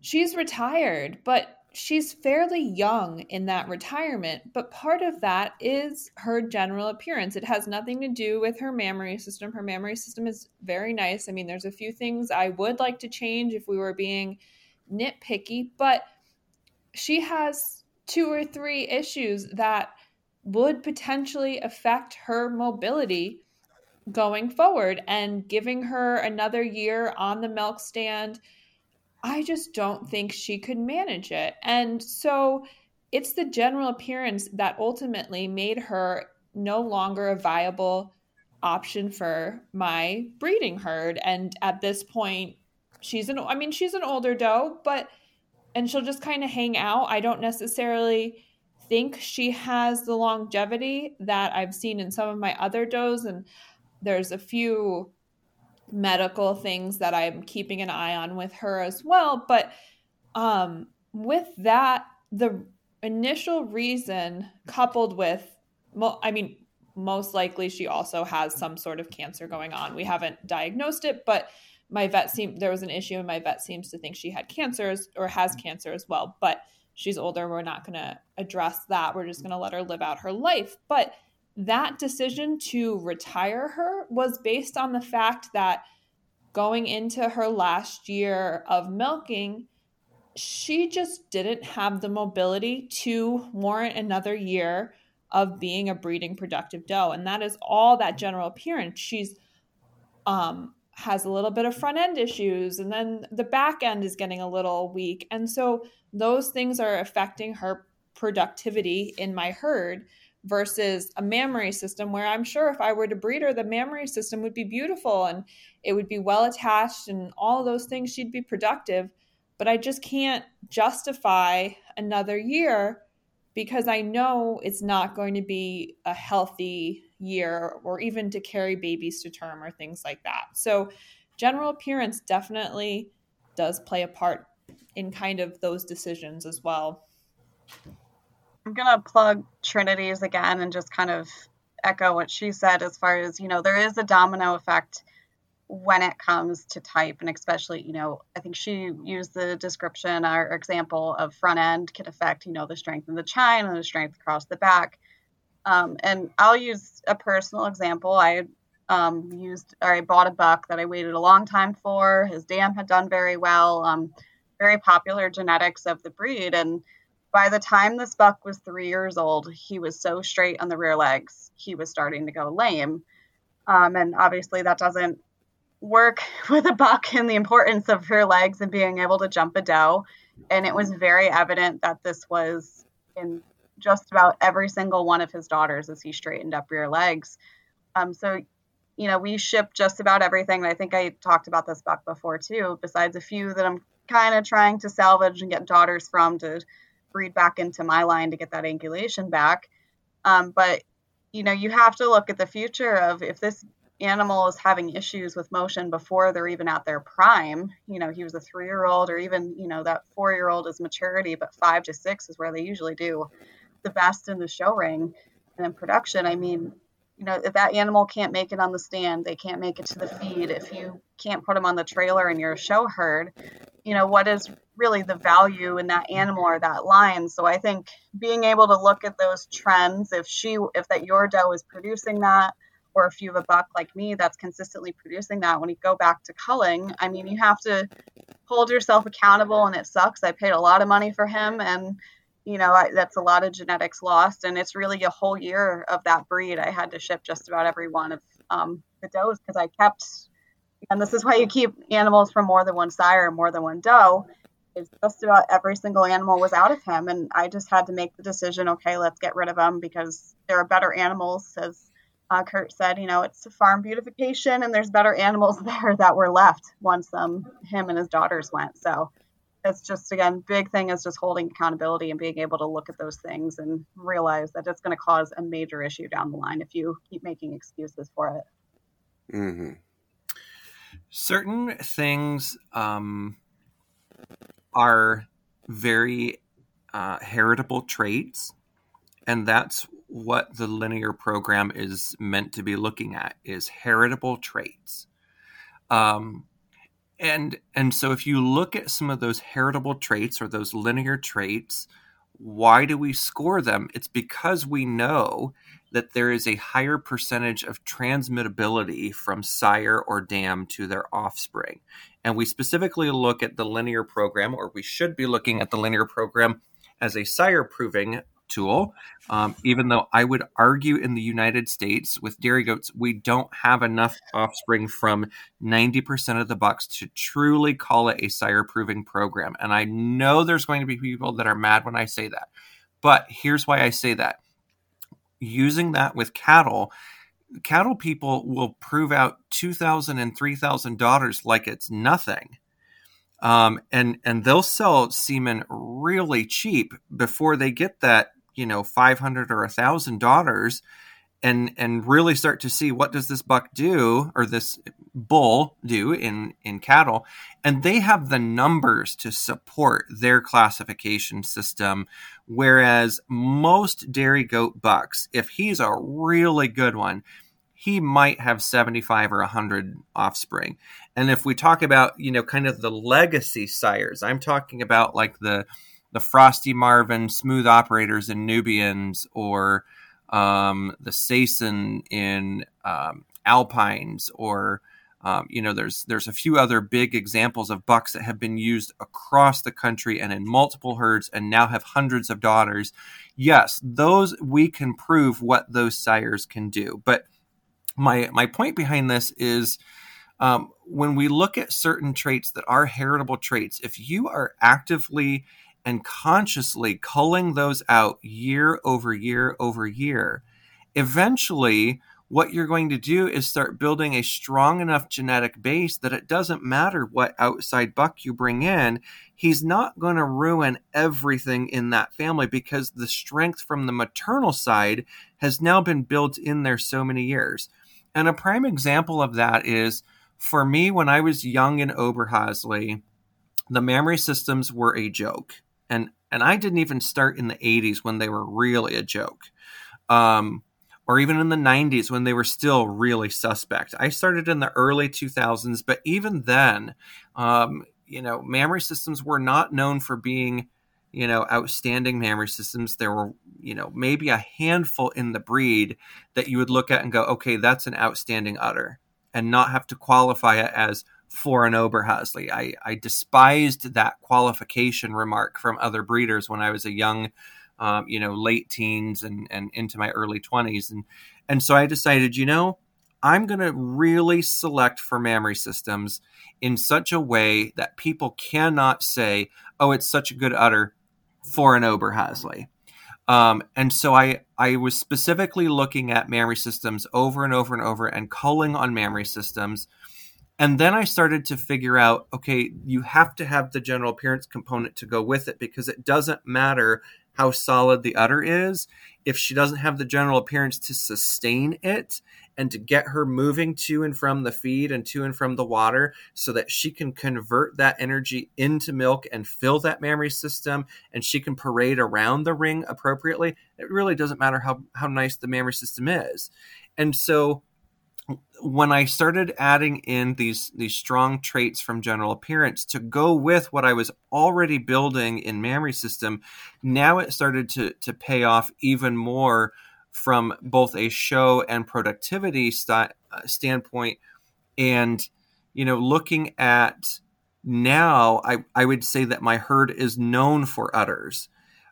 she's retired, but she's fairly young in that retirement. But part of that is her general appearance. It has nothing to do with her mammary system. Her mammary system is very nice. I mean, there's a few things I would like to change if we were being nitpicky, but she has two or three issues that would potentially affect her mobility going forward and giving her another year on the milk stand i just don't think she could manage it. And so it's the general appearance that ultimately made her no longer a viable option for my breeding herd. And at this point she's an I mean she's an older doe, but and she'll just kind of hang out. I don't necessarily think she has the longevity that I've seen in some of my other does and there's a few medical things that I'm keeping an eye on with her as well, but um with that the initial reason coupled with I mean most likely she also has some sort of cancer going on. We haven't diagnosed it, but my vet seemed there was an issue and my vet seems to think she had cancers or has cancer as well but she's older. We're not going to address that. We're just going to let her live out her life. But that decision to retire her was based on the fact that going into her last year of milking she just didn't have the mobility to warrant another year of being a breeding productive doe. And that is all that general appearance. She's um has a little bit of front end issues and then the back end is getting a little weak. And so those things are affecting her productivity in my herd versus a mammary system where i'm sure if i were to breed her the mammary system would be beautiful and it would be well attached and all those things she'd be productive. But i just can't justify another year because i know it's not going to be a healthy year or even to carry babies to term or things like that. So, general appearance definitely does play a part in kind of those decisions as well. I'm going to plug Trinity's again and just kind of echo what she said as far as, you know, there is a domino effect when it comes to type and especially you know i think she used the description or example of front end can affect you know the strength in the chine and the strength across the back um, and I'll use a personal example. I um, used or I bought a buck that I waited a long time for. His dam had done very well, um, very popular genetics of the breed. And by the time this buck was three years old, he was so straight on the rear legs, he was starting to go lame. Um, and obviously, that doesn't work [laughs] with a buck and the importance of rear legs and being able to jump a doe. And it was very evident that this was in just about every single one of his daughters as he straightened up rear legs. Um, so, you know, we ship just about everything. I think I talked about this buck before too, besides a few that I'm kind of trying to salvage and get daughters from to breed back into my line to get that angulation back. Um, but, you know, you have to look at the future of if this animal is having issues with motion before they're even at their prime. You know, he was a three year old, or even, you know, that four year old is maturity, but five to six is where they usually do the best in the show ring and in production. I mean, you know, if that animal can't make it on the stand, they can't make it to the feed. If you can't put them on the trailer and you're a show herd, you know, what is really the value in that animal or that line? So I think being able to look at those trends, if she, if that your doe is producing that, or if you have a buck like me that's consistently producing that, when you go back to culling, I mean, you have to hold yourself accountable and it sucks. I paid a lot of money for him and you know I, that's a lot of genetics lost and it's really a whole year of that breed. I had to ship just about every one of um, the does because i kept and this is why you keep animals from more than one sire and more than one doe is just about every single animal was out of him and i just had to make the decision okay let's get rid of them because there are better animals as uh, kurt said you know it's farm beautification and there's better animals [laughs] there that were left once um, him and his daughters went. So it's just again big thing is just holding accountability and being able to look at those things and realize that it's going to cause a major issue down the line if you keep making excuses for it mm-hmm. certain things um, are very uh, heritable traits and that's what the linear program is meant to be looking at is heritable traits um, and and so if you look at some of those heritable traits or those linear traits why do we score them? It's because we know that there is a higher percentage of transmittability from sire or dam to their offspring. And we specifically look at the linear program or we should be looking at the linear program as a sire proving tool. Um, even though I would argue in the United States with dairy goats, we don't have enough offspring from 90% of the bucks to truly call it a sire proving program. And I know there's going to be people that are mad when I say that. But here's why I say that. Using that with cattle, cattle people will prove out 2,000 and 3,000 daughters like it's nothing. um, and and they'll sell semen really cheap before they get that you know five hundred or a thousand daughters, and and really start to see what does this buck do or this bull do in in cattle, and they have the numbers to support their classification system, whereas most dairy goat bucks, if he's a really good one he might have 75 or 100 offspring. And if we talk about, you know, kind of the legacy sires, I'm talking about like the the Frosty Marvin smooth operators in Nubians or um, the Saison in um, Alpines or um, you know there's there's a few other big examples of bucks that have been used across the country and in multiple herds and now have hundreds of daughters. Yes those we can prove what those sires can do. But my my point behind this is um, when we look at certain traits that are heritable traits, if you are actively and consciously culling those out year over year over year, eventually what you're going to do is start building a strong enough genetic base that it doesn't matter what outside buck you bring in, he's not going to ruin everything in that family because the strength from the maternal side has now been built in there so many years. And a prime example of that is for me when I was young in Oberhasli, the mammary systems were a joke. And and I didn't even start in the 80s when they were really a joke. Um, or even in the 90s when they were still really suspect. I started in the early 2000s, but even then, um, you know, mammary systems were not known for being you know, outstanding mammary systems. There were, you know, maybe a handful in the breed that you would look at and go, okay, that's an outstanding udder, and not have to qualify it as for an Oberhasli. I, I despised that qualification remark from other breeders when I was a young, um, you know, late teens and, and into my early 20s. And, and so I decided, you know, I'm going to really select for mammary systems in such a way that people cannot say, oh, it's such a good udder for an Oberhasli. Um, and so I, I was specifically looking at mammary systems over and over and over and culling on mammary systems. And then I started to figure out okay, you have to have the general appearance component to go with it because it doesn't matter how solid the udder is. If she doesn't have the general appearance to sustain it and to get her moving to and from the feed and to and from the water so that she can convert that energy into milk and fill that mammary system and she can parade around the ring appropriately it really doesn't matter how, how nice the mammary system is. And so when I started adding in these these strong traits from general appearance to go with what I was already building in mammary system, now it started to to pay off even more from both a show and productivity st- uh, standpoint. And you know, looking at now, I I would say that my herd is known for udders.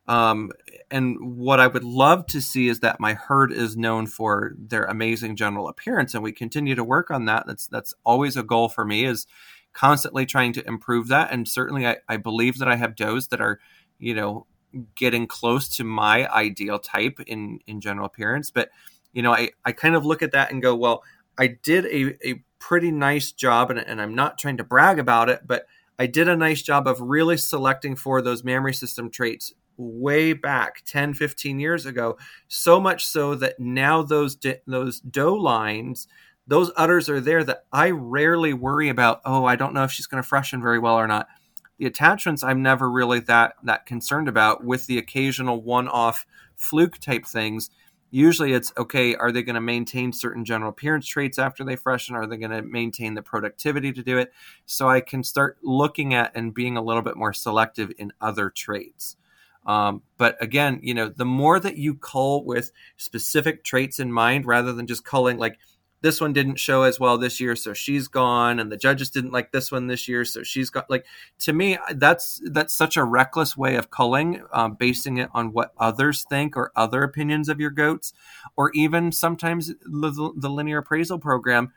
Um, and what I would love to see is that my herd is known for their amazing general appearance, and we continue to work on that. That's that's always a goal for me is constantly trying to improve that. And certainly, I, I believe that I have does that are, you know, getting close to my ideal type in in general appearance. But you know, I I kind of look at that and go, well, I did a a pretty nice job, and, and I'm not trying to brag about it, but I did a nice job of really selecting for those mammary system traits way back 10 15 years ago so much so that now those those doe lines those udders are there that I rarely worry about oh I don't know if she's going to freshen very well or not. The attachments I'm never really that that concerned about with the occasional one-off fluke type things. Usually it's okay are they going to maintain certain general appearance traits after they freshen? Are they going to maintain the productivity to do it? So i can start looking at and being a little bit more selective in other traits um, but again, you know, the more that you cull with specific traits in mind rather than just culling like this one didn't show as well this year, so she's gone, and the judges didn't like this one this year, so she's got like to me that's that's such a reckless way of culling, um, basing it on what others think or other opinions of your goats, or even sometimes the, the linear appraisal program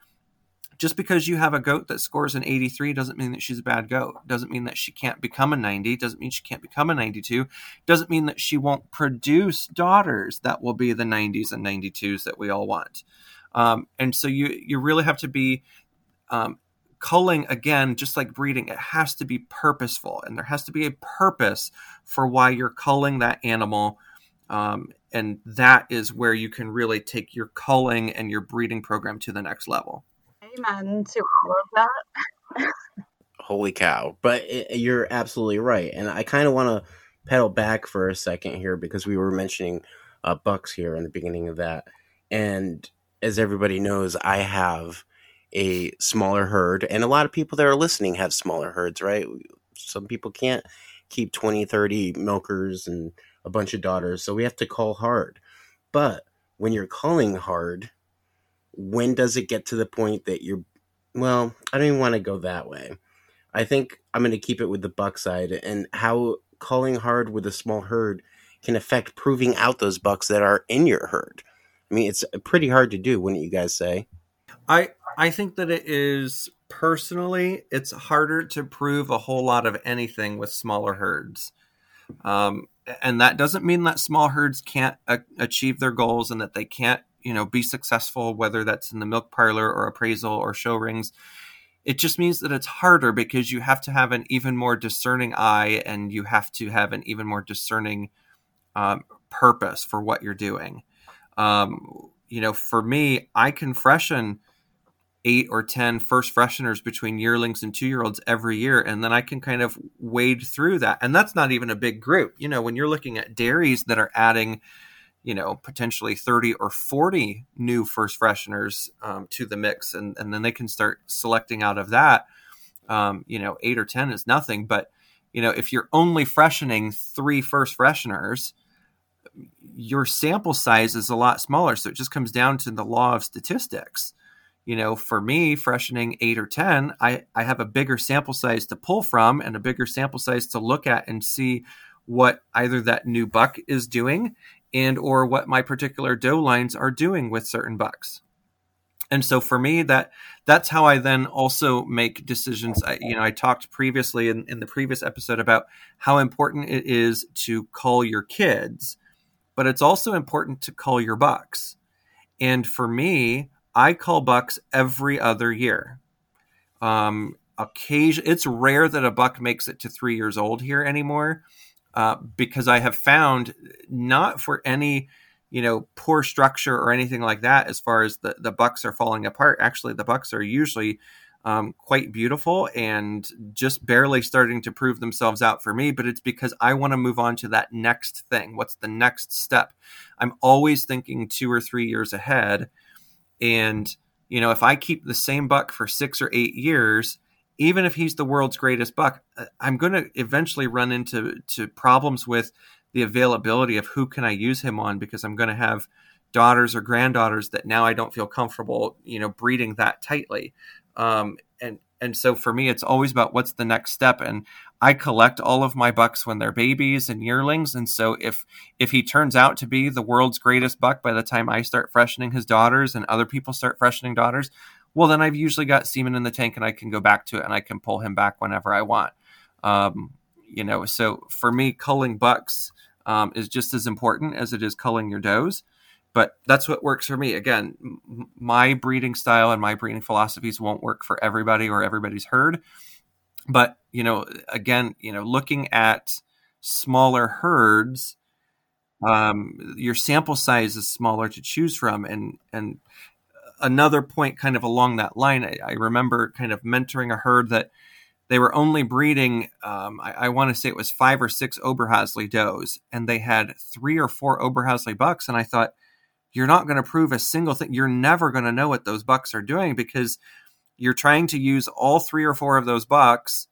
just because you have a goat that scores an 83 doesn't mean that she's a bad goat. Doesn't mean that she can't become a 90. Doesn't mean she can't become a 92. Doesn't mean that she won't produce daughters that will be the 90s and 92s that we all want. Um, and so you you really have to be um, culling again just like breeding it has to be purposeful and there has to be a purpose for why you're culling that animal um, and that is where you can really take your culling and your breeding program to the next level amen to all of that holy cow. But it, you're absolutely right. And i kind of want to pedal back for a second here because we were mentioning uh, bucks here in the beginning of that. And as everybody knows i have a smaller herd and a lot of people that are listening have smaller herds right? Some people can't keep 20 30 milkers and a bunch of daughters so we have to cull hard. But when you're culling hard when does it get to the point that you're well i don't even want to go that way. I think i'm going to keep it with the buck side and how culling hard with a small herd can affect proving out those bucks that are in your herd. I mean it's pretty hard to do wouldn't you guys say? I I think that it is personally, it's harder to prove a whole lot of anything with smaller herds. Um, and that doesn't mean that small herds can't a- achieve their goals and that they can't, you know, be successful, whether that's in the milk parlor or appraisal or show rings. It just means that it's harder because you have to have an even more discerning eye and you have to have an even more discerning um, purpose for what you're doing. Um, you know, for me, I can freshen eight or ten first fresheners between yearlings and two year olds every year and then i can kind of wade through that and that's not even a big group you know when you're looking at dairies that are adding you know potentially 30 or 40 new first fresheners um, to the mix and, and then they can start selecting out of that um, you know eight or ten is nothing. But you know if you're only freshening three first fresheners your sample size is a lot smaller. So it just comes down to the law of statistics. You know, for me, freshening eight or 10, I, I have a bigger sample size to pull from and a bigger sample size to look at and see what either that new buck is doing and or what my particular doe lines are doing with certain bucks. And so for me, that that's how I then also make decisions. I, you know, I talked previously in, in the previous episode about how important it is to cull your kids, but it's also important to cull your bucks. And for me, I cull bucks every other year. Um, occasion it's rare that a buck makes it to three years old here anymore, uh, because I have found not for any you know poor structure or anything like that as far as the the bucks are falling apart. Actually, the bucks are usually um, quite beautiful and just barely starting to prove themselves out for me. But it's because I want to move on to that next thing. What's the next step? I'm always thinking two or three years ahead and, you know, if I keep the same buck for six or eight years, even if he's the world's greatest buck, uh, I'm going to eventually run into to problems with the availability of who can I use him on because I'm going to have daughters or granddaughters that now I don't feel comfortable, you know, breeding that tightly. Um, and and so for me, it's always about what's the next step. And I collect all of my bucks when they're babies and yearlings. And so if if he turns out to be the world's greatest buck by the time I start freshening his daughters and other people start freshening daughters, well then I've usually got semen in the tank and I can go back to it and I can pull him back whenever I want. Um, you know, so for me, culling bucks um, is just as important as it is culling your does. But that's what works for me. Again, m- my breeding style and my breeding philosophies won't work for everybody or everybody's herd but you know again you know looking at smaller herds um, your sample size is smaller to choose from and and another point kind of along that line. I, I remember kind of mentoring a herd that they were only breeding um, I, I want to say it was five or six Oberhasli does and they had three or four Oberhasli bucks and I thought you're not going to prove a single thing. You're never going to know what those bucks are doing because you're trying to use all three or four of those bucks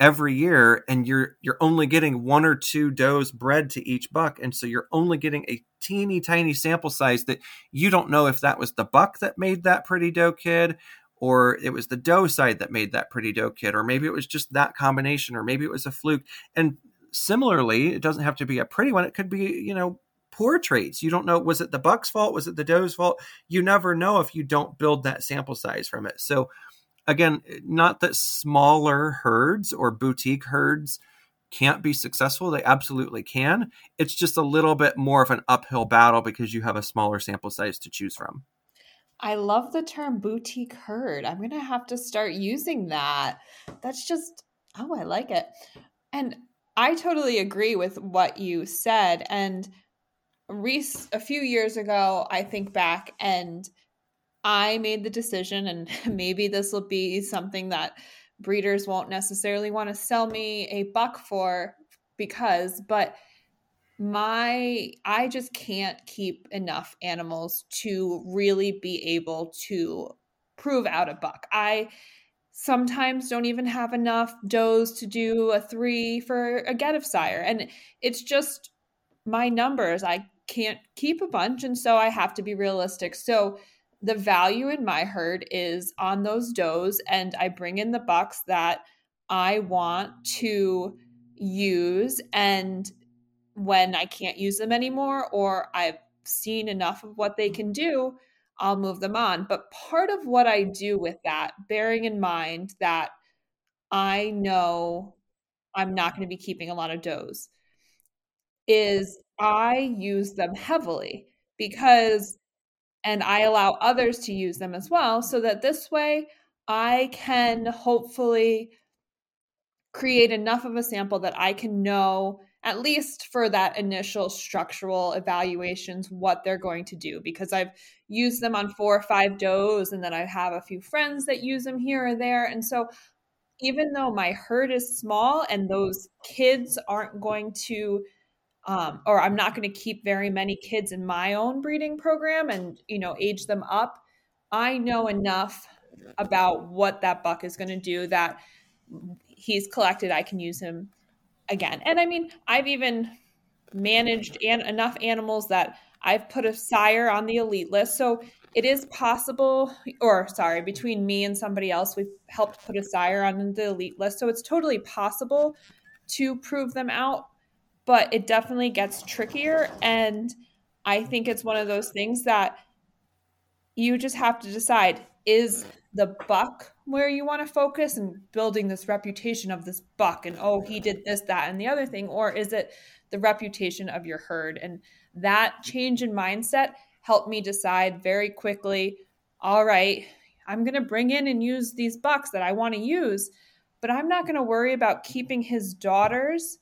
every year and you're you're only getting one or two does bred to each buck and so you're only getting a teeny tiny sample size that you don't know if that was the buck that made that pretty doe kid or it was the doe side that made that pretty doe kid or maybe it was just that combination or maybe it was a fluke and similarly it doesn't have to be a pretty one it could be you know poor traits. You don't know was it the buck's fault, was it the doe's fault? You never know if you don't build that sample size from it. So again, not that smaller herds or boutique herds can't be successful. They absolutely can. It's just a little bit more of an uphill battle because you have a smaller sample size to choose from. I love the term boutique herd. I'm going to have to start using that. That's just, oh, I like it. And I totally agree with what you said. And Reese, a few years ago, I think back and I made the decision, and [laughs] maybe this will be something that breeders won't necessarily want to sell me a buck for because, but my I just can't keep enough animals to really be able to prove out a buck. I sometimes don't even have enough does to do a three for a get of sire. And it's just my numbers. I can't keep a bunch. And so I have to be realistic. So the value in my herd is on those does. And I bring in the bucks that I want to use. And when I can't use them anymore or I've seen enough of what they can do, I'll move them on. But part of what I do with that, bearing in mind that I know I'm not going to be keeping a lot of does, is I use them heavily because, and I allow others to use them as well, so that this way I can hopefully create enough of a sample that I can know at least for that initial structural evaluations what they're going to do because I've used them on four or five does and then I have a few friends that use them here or there and so even though my herd is small and those kids aren't going to um, or I'm not going to keep very many kids in my own breeding program and you know age them up I know enough about what that buck is going to do that he's collected I can use him again. And I mean, I've even managed an- enough animals that I've put a sire on the elite list. So it is possible, or sorry, between me and somebody else, we've helped put a sire on the elite list. So it's totally possible to prove them out, but it definitely gets trickier. And I think it's one of those things that you just have to decide is the buck where you want to focus and building this reputation of this buck and oh he did this that and the other thing or is it the reputation of your herd and that change in mindset helped me decide very quickly all right i'm going to bring in and use these bucks that i want to use but i'm not going to worry about keeping his daughters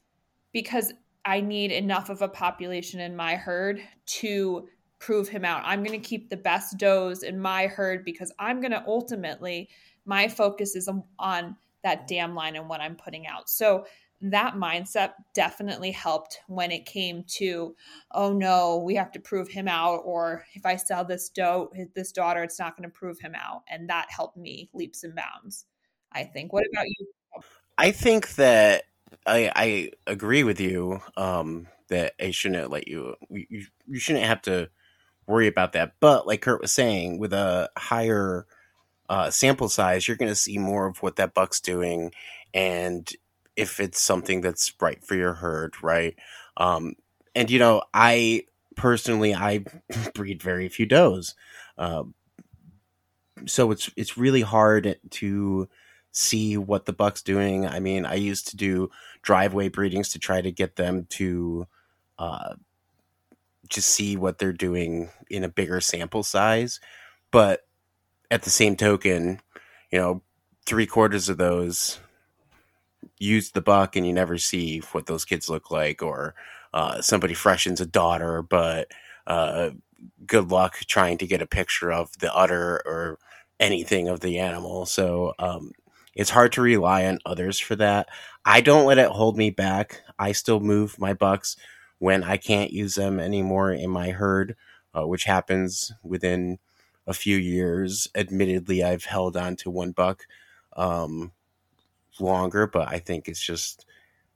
because i need enough of a population in my herd to prove him out. I'm going to keep the best does in my herd because I'm going to ultimately, my focus is on that dam line and what I'm putting out. So that mindset definitely helped when it came to, oh no, we have to prove him out, or if I sell this doe, this daughter, it's not going to prove him out, and that helped me leaps and bounds. I think. What about you? I think that I, I agree with you um, that I shouldn't let you, you you shouldn't have to worry about that. But like Kurt was saying, with a higher uh, sample size, you're going to see more of what that buck's doing, and if it's something that's right for your herd, right? Um, and you know, I personally I [laughs] breed very few does, uh, so it's it's really hard to see what the buck's doing. I mean, I used to do driveway breedings to try to get them to uh, just see what they're doing in a bigger sample size. But at the same token, you know, three quarters of those use the buck and you never see what those kids look like or uh, somebody freshens a daughter but uh, good luck trying to get a picture of the udder or anything of the animal so um, it's hard to rely on others for that i don't let it hold me back i still move my bucks when I can't use them anymore in my herd, uh, which happens within a few years. Admittedly, I've held on to one buck um, longer, but I think it's just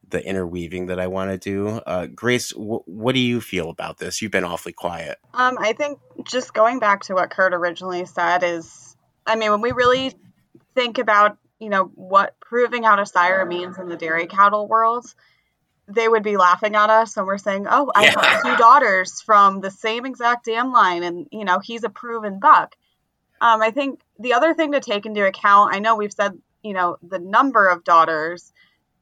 the interweaving that I want to do. Uh, Grace, w- what do you feel about this? You've been awfully quiet. Um, I think just going back to what Kurt originally said is, I mean, when we really think about, you know, what proving out a sire means in the dairy cattle world, they would be laughing at us and we're saying, "Oh, I yeah. have two daughters from the same exact dam line, and you know he's a proven buck." Um, I think the other thing to take into account, I know we've said you know the number of daughters,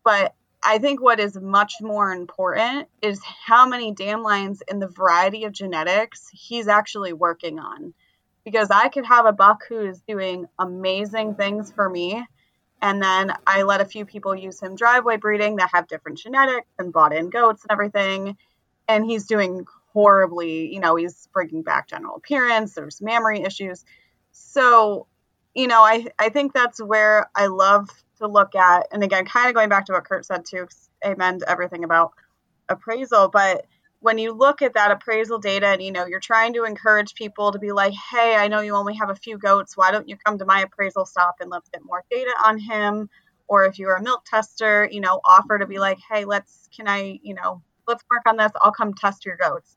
but I think what is much more important is how many dam lines and the variety of genetics he's actually working on. because I could have a buck who is doing amazing things for me. And then I let a few people use him driveway breeding that have different genetics and bought in goats and everything. And he's doing horribly, you know, he's bringing back general appearance, there's mammary issues. So, you know, I, I think that's where I love to look at. And again, kind of going back to what Kurt said too, amen to everything about appraisal. But when you look at that appraisal data and you know you're trying to encourage people to be like hey i know you only have a few goats. Why don't you come to my appraisal stop and let's get more data on him? Or if you're a milk tester you know offer to be like hey let's can i you know let's work on this. I'll come test your goats.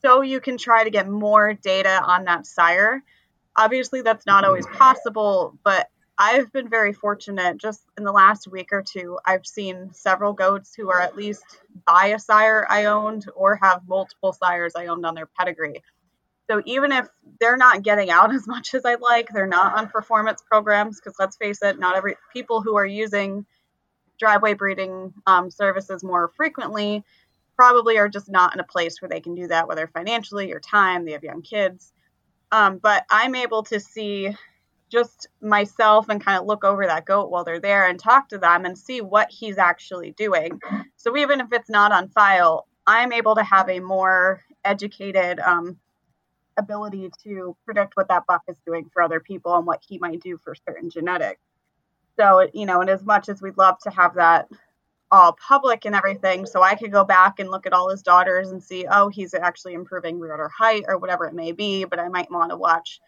So you can try to get more data on that sire. Obviously that's not always possible but I've been very fortunate just in the last week or two. I've seen several goats who are at least by a sire I owned or have multiple sires I owned on their pedigree. So even if they're not getting out as [laughs] much as I'd like, they're not on performance programs because let's face it, not every people who are using driveway breeding um, services more frequently probably are just not in a place where they can do that, whether financially or time. They have young kids. Um, but I'm able to see just myself and kind of look over that goat while they're there and talk to them and see what he's actually doing. So even if it's not on file, I'm able to have a more educated um, ability to predict what that buck is doing for other people and what he might do for certain genetics. So, you know, and as much as we'd love to have that all public and everything, so I could go back and look at all his daughters and see, oh, he's actually improving rear udder height or whatever it may be, but I might want to watch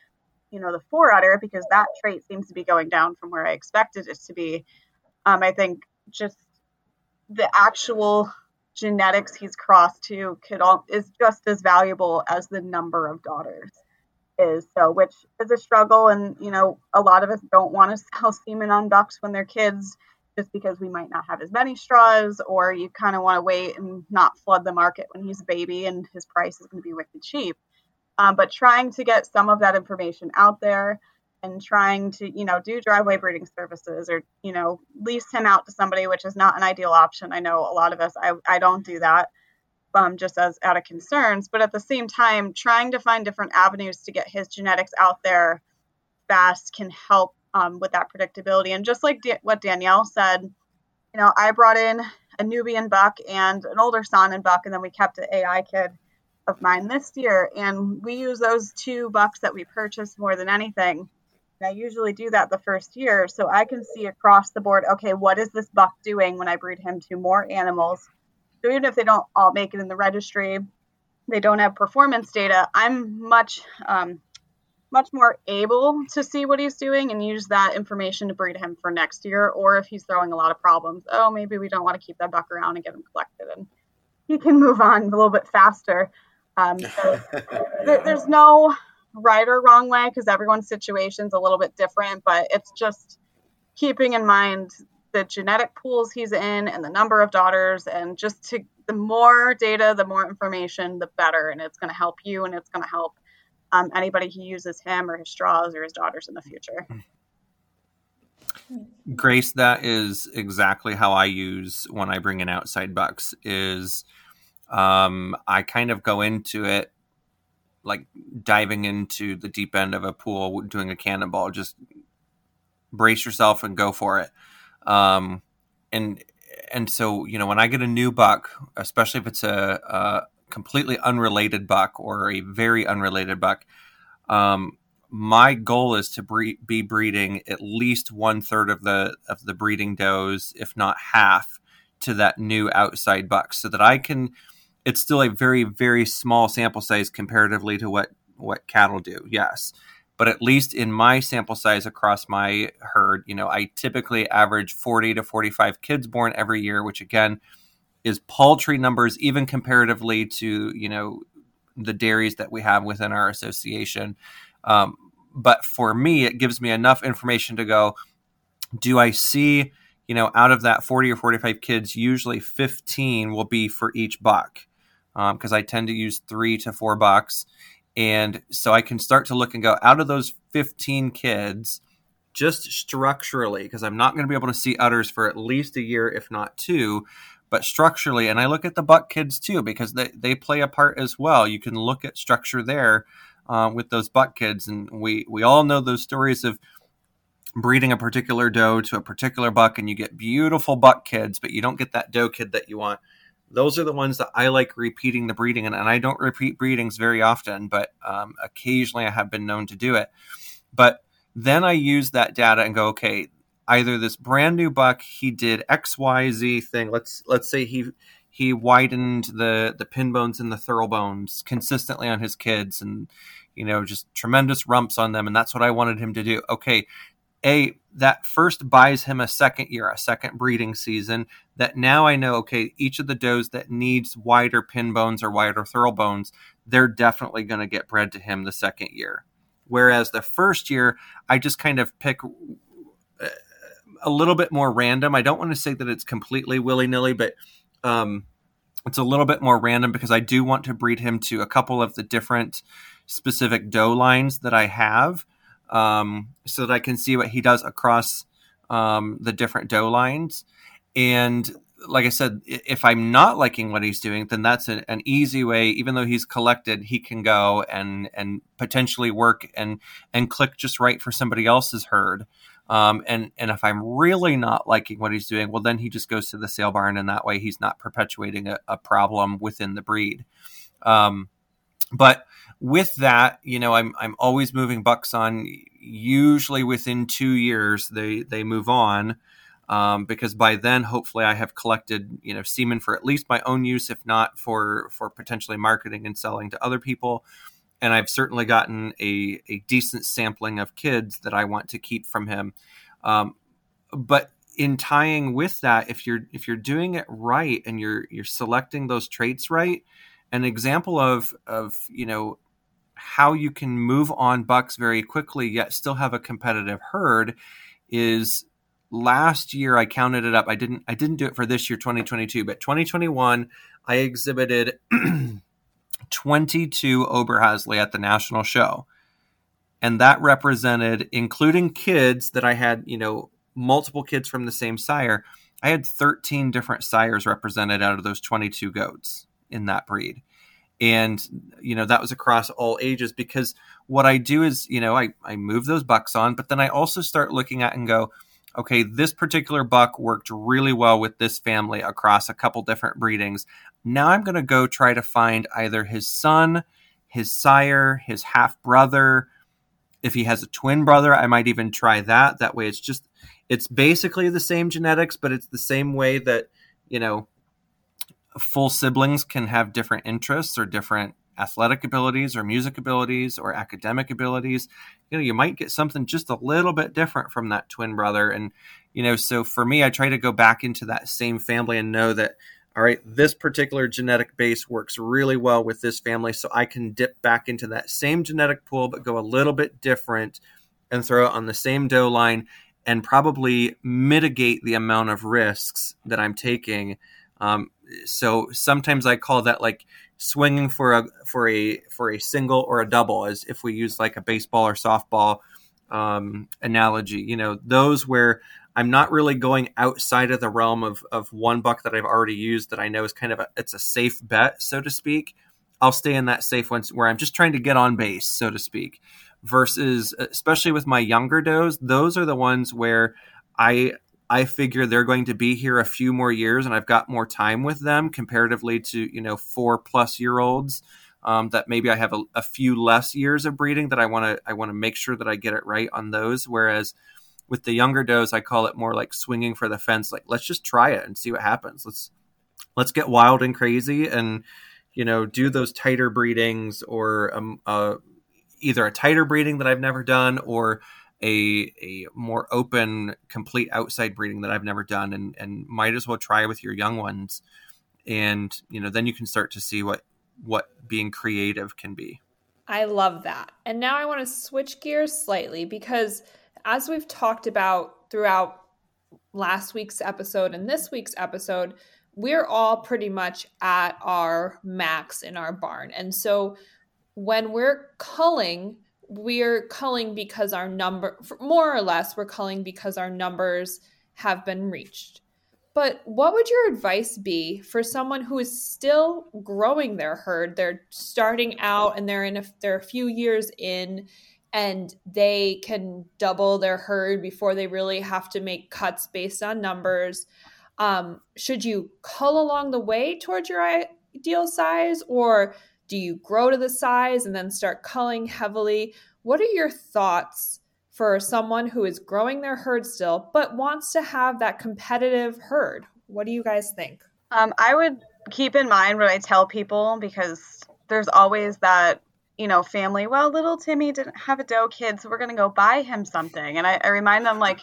you know, the fore udder because that trait seems to be going down from where I expected it to be. Um, I think just the actual genetics he's crossed to could all is just as valuable as the number of daughters is so which is a struggle and you know a lot of us don't want to [laughs] sell semen on bucks when they're kids just because we might not have as many straws or you kind of want to wait and not flood the market when he's a baby and his price is going to be wicked cheap um, but trying to get some of that information out there and trying to you know do driveway breeding services or you know lease him out to somebody which is not an ideal option. I know a lot of us i, I don't do that um, just as out of concerns. But at the same time trying to find different avenues to get his genetics out there fast can help um, with that predictability. And just like what danielle said you know i brought in a nubian buck and an older Saanen buck and then we kept an ai kid of mine this year, and we use those two bucks that we purchased more than anything. And I usually do that the first year, so I can see across the board. Okay, what is this buck doing when I breed him to more animals? So even if they don't all make it in the registry, they don't have performance data. I'm much um, much more able to see what he's doing and use that information to breed him for next year. Or if he's throwing a lot of problems, oh, maybe we don't want to keep that buck around and get him collected, and he can move on a little bit faster. Um, [laughs] so there, there's no right or wrong way because everyone's situation is a little bit different, but it's just keeping in mind the genetic pools he's in and the number of daughters and just to the more data the more information the better and it's going to help you and it's going to help um, anybody who uses him or his straws or his daughters in the future. Grace that is exactly how i use when i bring in outside bucks is um, I kind of go into it like diving into the deep end of a pool, doing a cannonball. Just brace yourself and go for it. Um, and and so you know when I get a new buck, especially if it's a, a completely unrelated buck or a very unrelated buck, um, my goal is to bre- be breeding at least one third of the of the breeding does, if not half, to that new outside buck, so that I can it's still a very very small sample size comparatively to what what cattle do yes. But at least in my sample size across my herd you know i typically average 40 to 45 kids born every year which again is paltry numbers even comparatively to you know the dairies that we have within our association. Um, but for me it gives me enough information to go do i see you know out of that 40 or 45 kids usually 15 will be for each buck because um, I tend to use three to four bucks. And so I can start to look and go out of those 15 kids, just structurally, because I'm not going to be able to see udders for at least a year, if not two. but structurally, and I look at the buck kids too because they, they play a part as well. You can look at structure there uh, with those buck kids, and we we all know those stories of breeding a particular doe to a particular buck, and you get beautiful buck kids, but you don't get that doe kid that you want. Those are the ones that I like repeating the breeding, and, and I don't repeat breedings very often, but um, occasionally I have been known to do it. But then I use that data and go, okay, either this brand new buck he did X Y Z thing. Let's let's say he he widened the the pin bones and the thurl bones consistently on his kids, and you know just tremendous rumps on them, and that's what I wanted him to do. Okay, a that first buys him a second year, a second breeding season. That now I know, okay, each of the does that needs wider pin bones or wider thurl bones, they're definitely going to get bred to him the second year. Whereas the first year, I just kind of pick a little bit more random. I don't want to say that it's completely willy nilly, but um, it's a little bit more random because I do want to breed him to a couple of the different specific doe lines that I have um, so that I can see what he does across um, the different doe lines. And like I said, if I'm not liking what he's doing, then that's an, an, easy way. Even though he's collected, he can go and and potentially work and and click just right for somebody else's herd. Um, and and if I'm really not liking what he's doing, well, then he just goes to the sale barn, and that way he's not perpetuating a, a problem within the breed. Um, but with that, you know, I'm I'm always moving bucks on. Usually within two years, they they move on. Um, because by then, hopefully, I have collected you know semen for at least my own use, if not for for potentially marketing and selling to other people and I've certainly gotten a, a decent sampling of kids that I want to keep from him. Um, but in tying with that, if you're if you're doing it right and you're you're selecting those traits right, an example of of you know how you can move on bucks very quickly yet still have a competitive herd is last year I counted it up. I didn't I didn't do it for this year 2022, but 2021 I exhibited [clears throat] 22 Oberhasli at the national show. And that represented, including kids that I had, you know, multiple kids from the same sire. I had 13 different sires represented out of those 22 goats in that breed. And, you know, that was across all ages because what I do is, you know, I, I move those bucks on, but then I also start looking at and go, okay, this particular buck worked really well with this family across a couple different breedings. Now I'm going to go try to find either his son, his sire, his half brother. If he has a twin brother, I might even try that. That way it's just, it's basically the same genetics, but it's the same way that, you know, full siblings can have different interests or different athletic abilities or music abilities or academic abilities. You know you might get something just a little bit different from that twin brother. And you know so for me i try to go back into that same family and know that all right this particular genetic base works really well with this family. So i can dip back into that same genetic pool but go a little bit different and throw it on the same doe line and probably mitigate the amount of risks that i'm taking um, so sometimes i call that like swinging for a for a for a single or a double as if we use like a baseball or softball um, analogy you know those where i'm not really going outside of the realm of of one buck that i've already used that i know is kind of a it's a safe bet so to speak. I'll stay in that safe one where i'm just trying to get on base so to speak versus especially with my younger does those are the ones where i I figure they're going to be here a few more years, and I've got more time with them comparatively to you know four plus year olds. Um, that maybe I have a, a, few less years of breeding that I want to I want to make sure that I get it right on those. Whereas with the younger does, I call it more like swinging for the fence. Like let's just try it and see what happens. Let's let's get wild and crazy and you know do those tighter breedings or um, uh, either a tighter breeding that I've never done or a a more open, complete outside breeding that I've never done, and and might as well try with your young ones, and you know then you can start to see what what being creative can be. I love that. And now I want to switch gears slightly because as we've talked about throughout last week's episode and this week's episode, we're all pretty much at our max in our barn. And so when we're culling, we're culling because our number more or less we're culling because our numbers have been reached But what would your advice be for someone who is still growing their herd? They're starting out and they're in a, they're a few years in and they can double their herd before they really have to make cuts based on numbers. Um, should you cull along the way towards your ideal size or do you grow to the size and then start culling heavily? What are your thoughts for someone who is growing their herd still but wants to have that competitive herd? What do you guys think? Um, I would keep in mind what I tell people because there's always that you know family. Well, little Timmy didn't have a doe kid, so we're gonna go buy him something. And I, I remind them like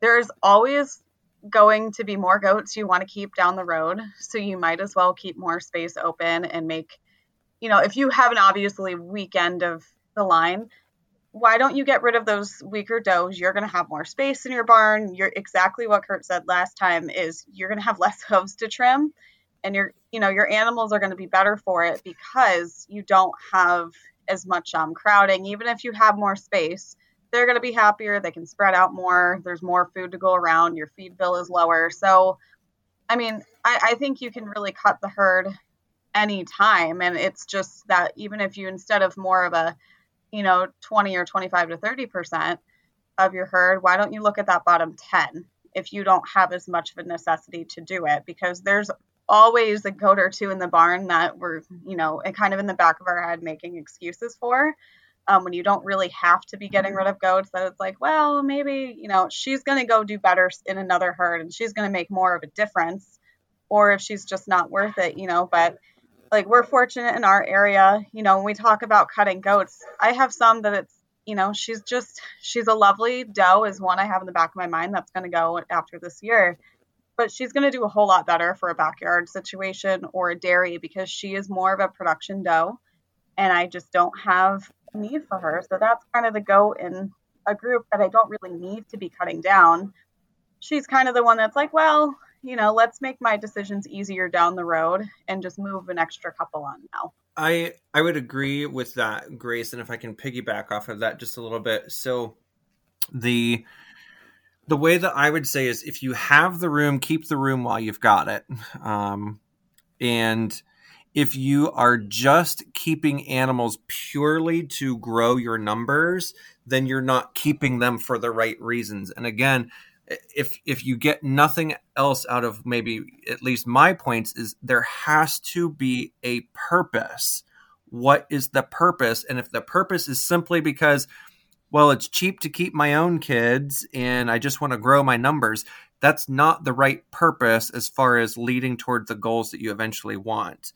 there's always going to be more goats you want to keep down the road, so you might as well keep more space open and make. You know, if you have an obviously weekend of the line, why don't you get rid of those weaker does? You're going to have more space in your barn. You're exactly what Kurt said last time is you're going to have [laughs] less hooves to trim and your you know your animals are going to be better for it because you don't have as much um, crowding. Even if you have more space they're going to be happier. They can spread out more. There's more food to go around. Your feed bill is lower. So i mean i, I think you can really cut the herd anytime and it's just that even if you instead of more of a you know 20 or 25 to 30 percent of your herd why don't you look at that bottom 10 if you don't have as much of a necessity to do it? Because there's always a goat or two in the barn that we're you know kind of in the back of our head making excuses for um, when you don't really have to be getting rid of goats that it's like well maybe you know she's going to go do better in another herd and she's going to make more of a difference or if she's just not worth it you know but like we're fortunate in our area you know when we talk about cutting goats i have some that it's you know she's just she's a lovely doe is one i have in the back of my mind that's going to go after this year. But she's going to do a whole lot better for a backyard situation or a dairy because she is more of a production doe and i just don't have need for her. So that's kind of the goat in a group that i don't really need to be cutting down. She's kind of the one that's like well you know, let's make my decisions easier down the road and just move an extra couple on now. I I would agree with that, Grace, and if I can piggyback off of that just a little bit. So the the way that I would say is if you have the room, keep the room while you've got it. Um, and if you are just keeping animals purely to grow your numbers, then you're not keeping them for the right reasons. And again, if if you get nothing else out of maybe at least my points is there has to be a purpose. What is the purpose? And if the purpose is simply because well it's cheap to keep my own kids and i just want to grow my numbers that's not the right purpose as far as leading toward the goals that you eventually want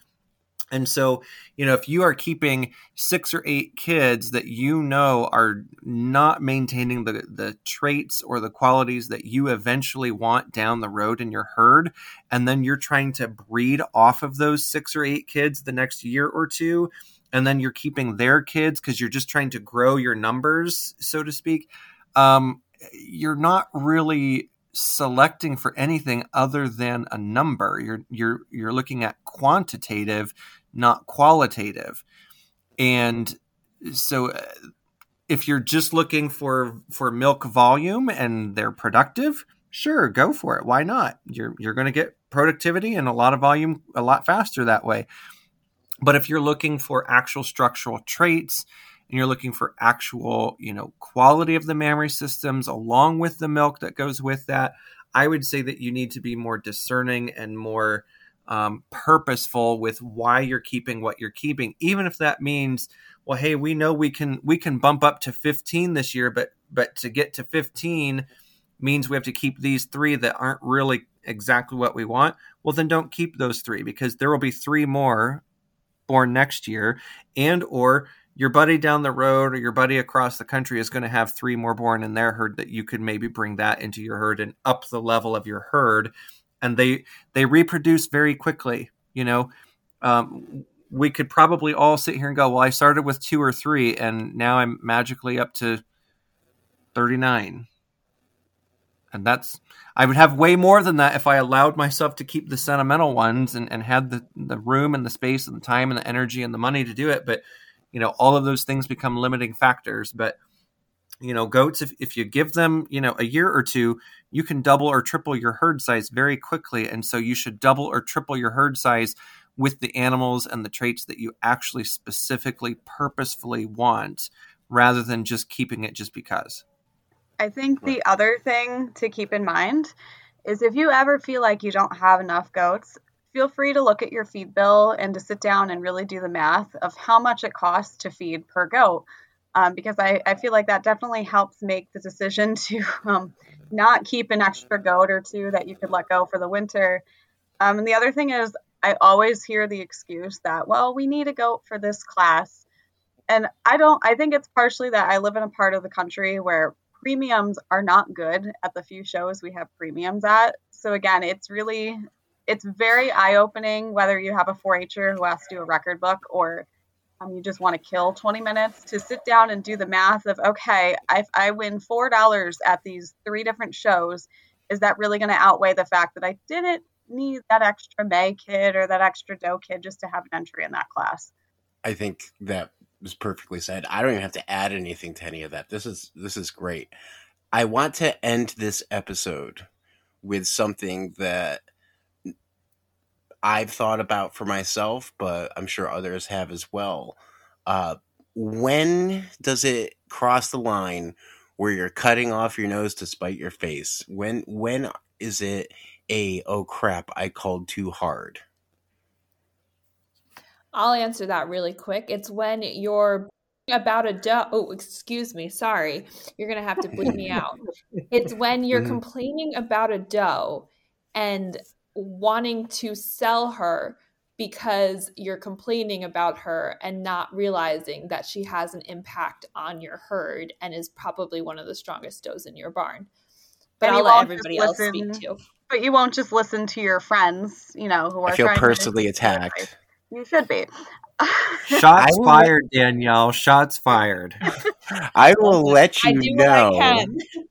and so, you know, if you are keeping six or eight kids that you know are not maintaining the, the traits or the qualities that you eventually want down the road in your herd, and then you're trying to breed off of those six or eight kids the next year or two, and then you're keeping their kids because you're just trying to grow your numbers, so to speak, um, you're not really selecting for anything other than a number. You're you're you're looking at quantitative not qualitative. And so uh, if you're just looking for for milk volume and they're productive, sure, go for it. Why not? You're you're going to get productivity and a lot of volume a lot faster that way. But if you're looking for actual structural traits and you're looking for actual, you know, quality of the mammary systems along with the milk that goes with that, I would say that you need to be more discerning and more um, purposeful with why you're keeping what you're keeping, even if that means, well, hey, we know we can we can bump up to 15 this year, but but to get to 15 means we have to keep these three that aren't really exactly what we want. Well, then don't keep those three because there will be three more born next year, and or your buddy down the road or your buddy across the country is going to have three more born in their herd that you could maybe bring that into your herd and up the level of your herd and they they reproduce very quickly. You know, um, we could probably all sit here and go, "Well, I started with two or three, and now I'm magically up to thirty nine. And that's I would have way more than that if I allowed myself to keep the sentimental ones and, and had the, the room and the space and the time and the energy and the money to do it. But you know, all of those things become limiting factors. But you know goats if, if you give them you know a year or two you can double or triple your herd size very quickly and so you should double or triple your herd size with the animals and the traits that you actually specifically purposefully want rather than just keeping it just because I think the other thing to keep in mind is if you ever feel like you don't have enough goats, feel free to look at your feed bill and to sit down and really do the math of how much it costs to feed per goat. Um, because I, I feel like that definitely helps make the decision to [laughs] um, not keep an extra goat or two that you could let go for the winter. Um, and the other thing is, I always hear the excuse that, well, we need a goat for this class. And I don't, I think it's partially that I live in a part of the country where premiums are not good at the few shows we have premiums at. So again, it's really it's very eye opening whether you have a 4-H'er who has to do a record book or um, you just want to kill 20 minutes to sit down and do the math of okay, if I win four dollars at these three different shows, is that really going to outweigh the fact that I didn't need that extra May kid or that extra doe kid just to have an entry in that class? I think that was perfectly said. I don't even have to add anything to any of that. This is this is great. I want to end this episode with something that I've thought about for myself, but I'm sure others have as well. Uh, when does it cross the line where you're cutting off your nose to spite your face? When when is it a oh crap, I culled too hard? I'll answer that really quick. It's when you're about a doe. Oh, excuse me. Sorry. You're going to have to bleep me [laughs] out. It's when you're mm-hmm. complaining about a doe and wanting to sell her because you're complaining about her and not realizing that she has an impact on your herd and is probably one of the strongest does in your barn. But and I'll let everybody else speak too. But you won't just listen to your friends, you know, who are. I feel personally attacked. You should be. Shots [laughs] fired, Danielle. Shots fired. [laughs] I will let you know. [laughs]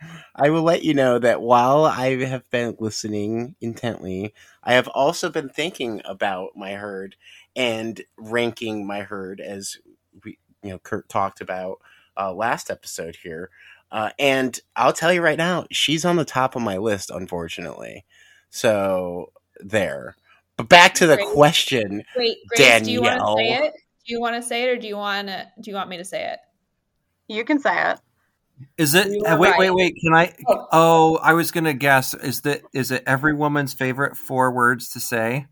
I, I will let you know that while I have been listening intently, I have also been thinking about my herd and ranking my herd as we, you know, Kurt talked about uh, last episode here. Uh, and I'll tell you right now, she's on the top of my list, unfortunately. So there. But back to the Grace, question, Grace, Danielle. Do you want to say it? Do you want to say it, or do you want to? Do you want me to say it? You can say it. Is it? Uh, wait, right. wait, wait. Can I? Oh. oh, I was gonna guess. Is that? Is it every woman's favorite four words to say?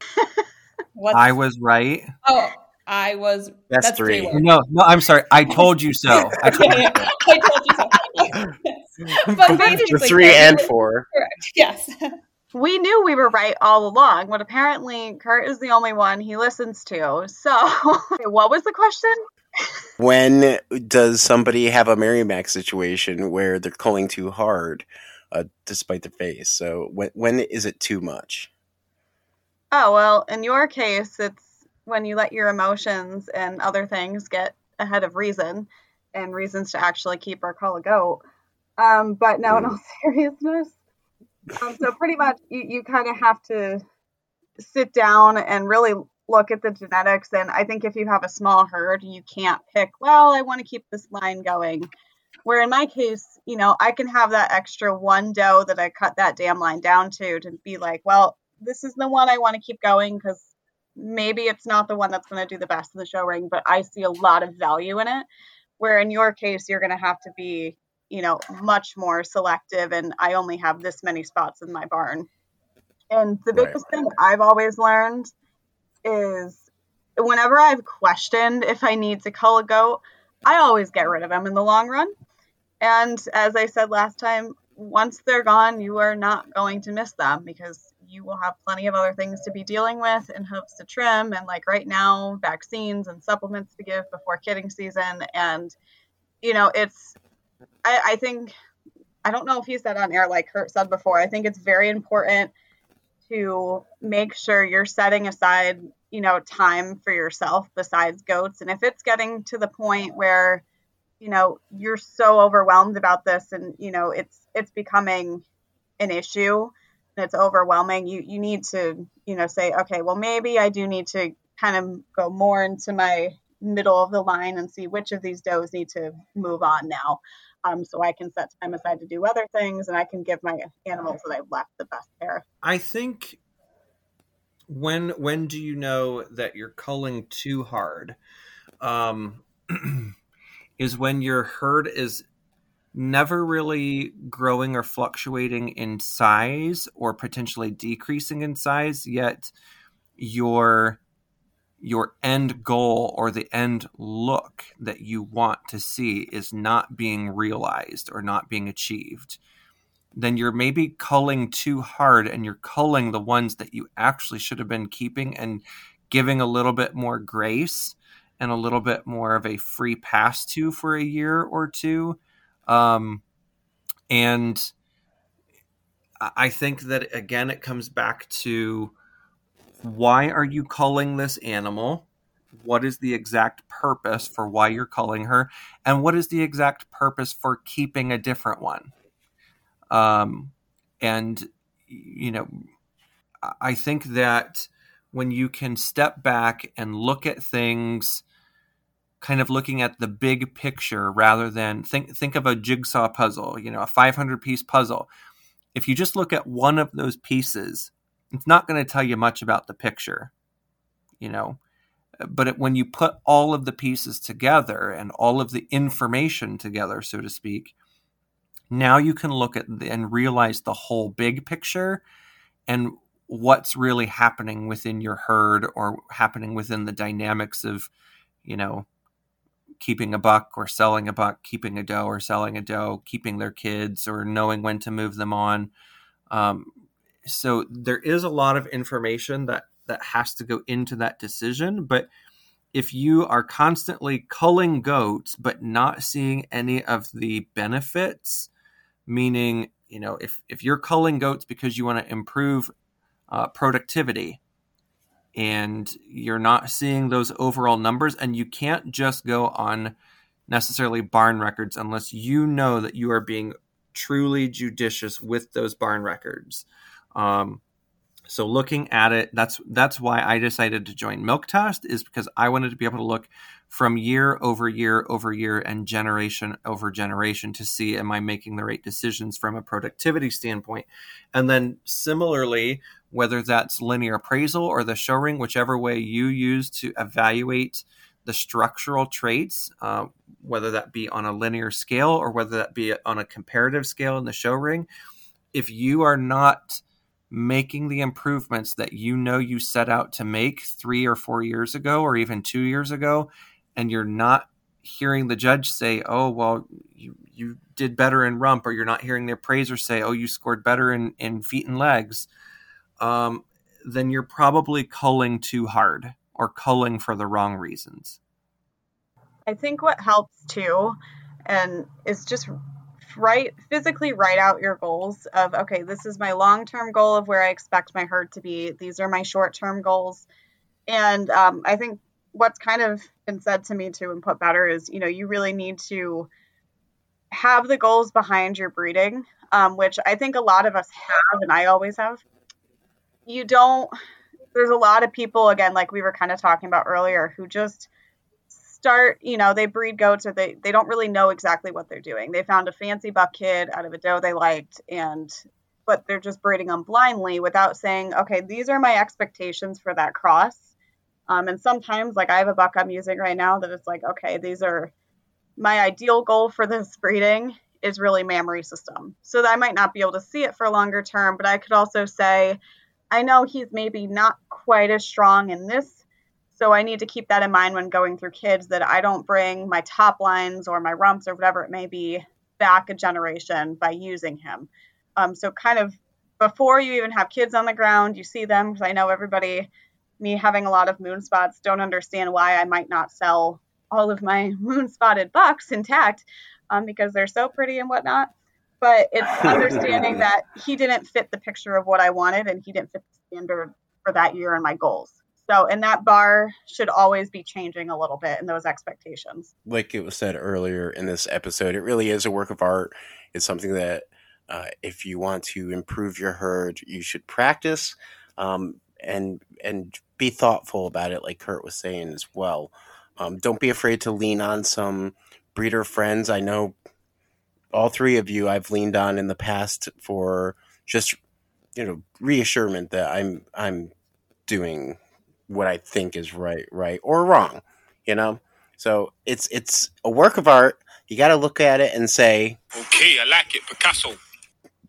[laughs] I was right. Oh, I was. That's, that's three. three no, no. I'm sorry. I told you so. I told, you, I told you so. [laughs] but the three and four. Correct. Yes we knew we were right all along, but apparently Kurt is the only one he listens to. So, [laughs] what was the question? When does somebody have a Mary Mac situation where they're culling too hard, uh, despite their face? So, when when is it too much? Oh well, in your case, it's when you let your emotions and other things get ahead of reason, and reasons to actually keep our cull a goat. Um, but now, in all [laughs] seriousness, um, so pretty much you, you kind of have to sit down and really look at the genetics. And I think if you have a small herd, you can't pick, well, I want to keep this line going. Where in my case, you know, I can have that extra one doe that I cut that damn line down to to be like, well, this is the one I want to keep going because maybe it's not the one that's going to do the best in the show ring, but I see a lot of value in it. Where in your case, you're going to have to be you know, much more selective and I only have this many spots in my barn. And the biggest right. thing I've always learned is whenever I've questioned if I need to cull a goat, I always get rid of them in the long run. And as I said last time, once they're gone, you are not going to miss them because you will have plenty of other things to be dealing with and hopes to trim and like right now vaccines and supplements to give before kidding season and you know it's I, I think I don't know if he said on air like Kurt said before. I think it's very important to make sure you're setting aside, you know, time for yourself besides goats. And if it's getting to the point where, you know, you're so overwhelmed about this and, you know, it's it's becoming an issue and it's overwhelming, you you need to, you know, say, okay, well maybe I do need to kind of go more into my middle of the line and see which of these does need to move on now. Um, so I can set time aside to do other things and I can give my animals that I've left the best care. I think when when do you know that you're culling too hard? Um, [clears throat] is when your herd is never really growing or fluctuating in size or potentially decreasing in size yet your your end goal or the end look that you want to see is not being realized or not being achieved then you're maybe culling too hard and you're culling the ones that you actually should have been keeping and giving a little bit more grace and a little bit more of a free pass to for a year or two. Um, and I think that again, it comes back to why are you culling this animal? What is the exact purpose for why you're culling her? And what is the exact purpose for keeping a different one? Um, and, you know, I think that when you can step back and look at things kind of looking at the big picture rather than think think of a jigsaw puzzle, you know, a 500 piece puzzle. If you just look at one of those pieces, it's not going to tell you much about the picture, you know. But it, when you put all of the pieces together and all of the information together, so to speak, now you can look at the, and realize the whole big picture and what's really happening within your herd or happening within the dynamics of, you know, keeping a buck or selling a buck, keeping a doe or selling a doe, keeping their kids or knowing when to move them on. Um, so there is a lot of information that that has to go into that decision. But if you are constantly culling goats but not seeing any of the benefits, meaning you know if if you're culling goats because you want to improve uh, productivity and you're not seeing those overall numbers and you can't just go on necessarily barn records unless you know that you are being truly judicious with those barn records um, so looking at it that's that's why i decided to join milk test is because i wanted to be able to look from year over year over year and generation over generation to see am i making the right decisions from a productivity standpoint? And then similarly whether that's linear appraisal or the show ring, whichever way you use to evaluate the structural traits, uh, whether that be on a linear scale or whether that be on a comparative scale in the show ring, if you are not making the improvements that you know you set out to make three or four years ago or even two years ago, and you're not hearing the judge say, "Oh, well, you you did better in rump," or you're not hearing the appraiser say, "Oh, you scored better in in feet and legs," um, then you're probably culling too hard or culling for the wrong reasons. I think what helps too, and is just write physically write out your goals of okay, this is my long term goal of where I expect my herd to be. These are my short term goals, and um, I think what's kind of been said to me too and put better is you know you really need to have the goals behind your breeding, um, which I think a lot of us have, and I always have you don't there's a lot of people again like we were kind of talking about earlier who just start you know they breed goats or they they don't really know exactly what they're doing they found a fancy buck kid out of a doe they liked and but they're just breeding them blindly without saying okay these are my expectations for that cross um, and sometimes like i have a buck i'm using right now that it's like okay these are my ideal goal for this [laughs] breeding is really mammary system so that i might not be able to see it for longer term but i could also say I know he's maybe not quite as strong in this. So I need to keep that in mind when going through kids that I don't bring my top lines or my rumps or whatever it may be back a generation by using him. Um, so kind of before you even have kids on the ground, you see them because I know everybody, me having a lot of moon spots, don't understand why I might not sell all of my [laughs] moon spotted bucks intact um, because they're so pretty and whatnot but it's [laughs] understanding that he didn't fit the picture of what I wanted and he didn't fit the standard for that year and my goals. So, and that bar should always be changing a little bit in those expectations. Like it was said earlier in this episode, it really is a work of art. It's something that uh, if you want to improve your herd, you should practice um, and and be thoughtful about it, like Kurt was saying as well. Um, don't be afraid to lean on some breeder friends. I know all three of you I've leaned on in the past for just you know reassurance that I'm I'm doing what I think is right, right or wrong. You know, so it's it's a work of art. You got to look at it and say, "Okay, I like it, Picasso,"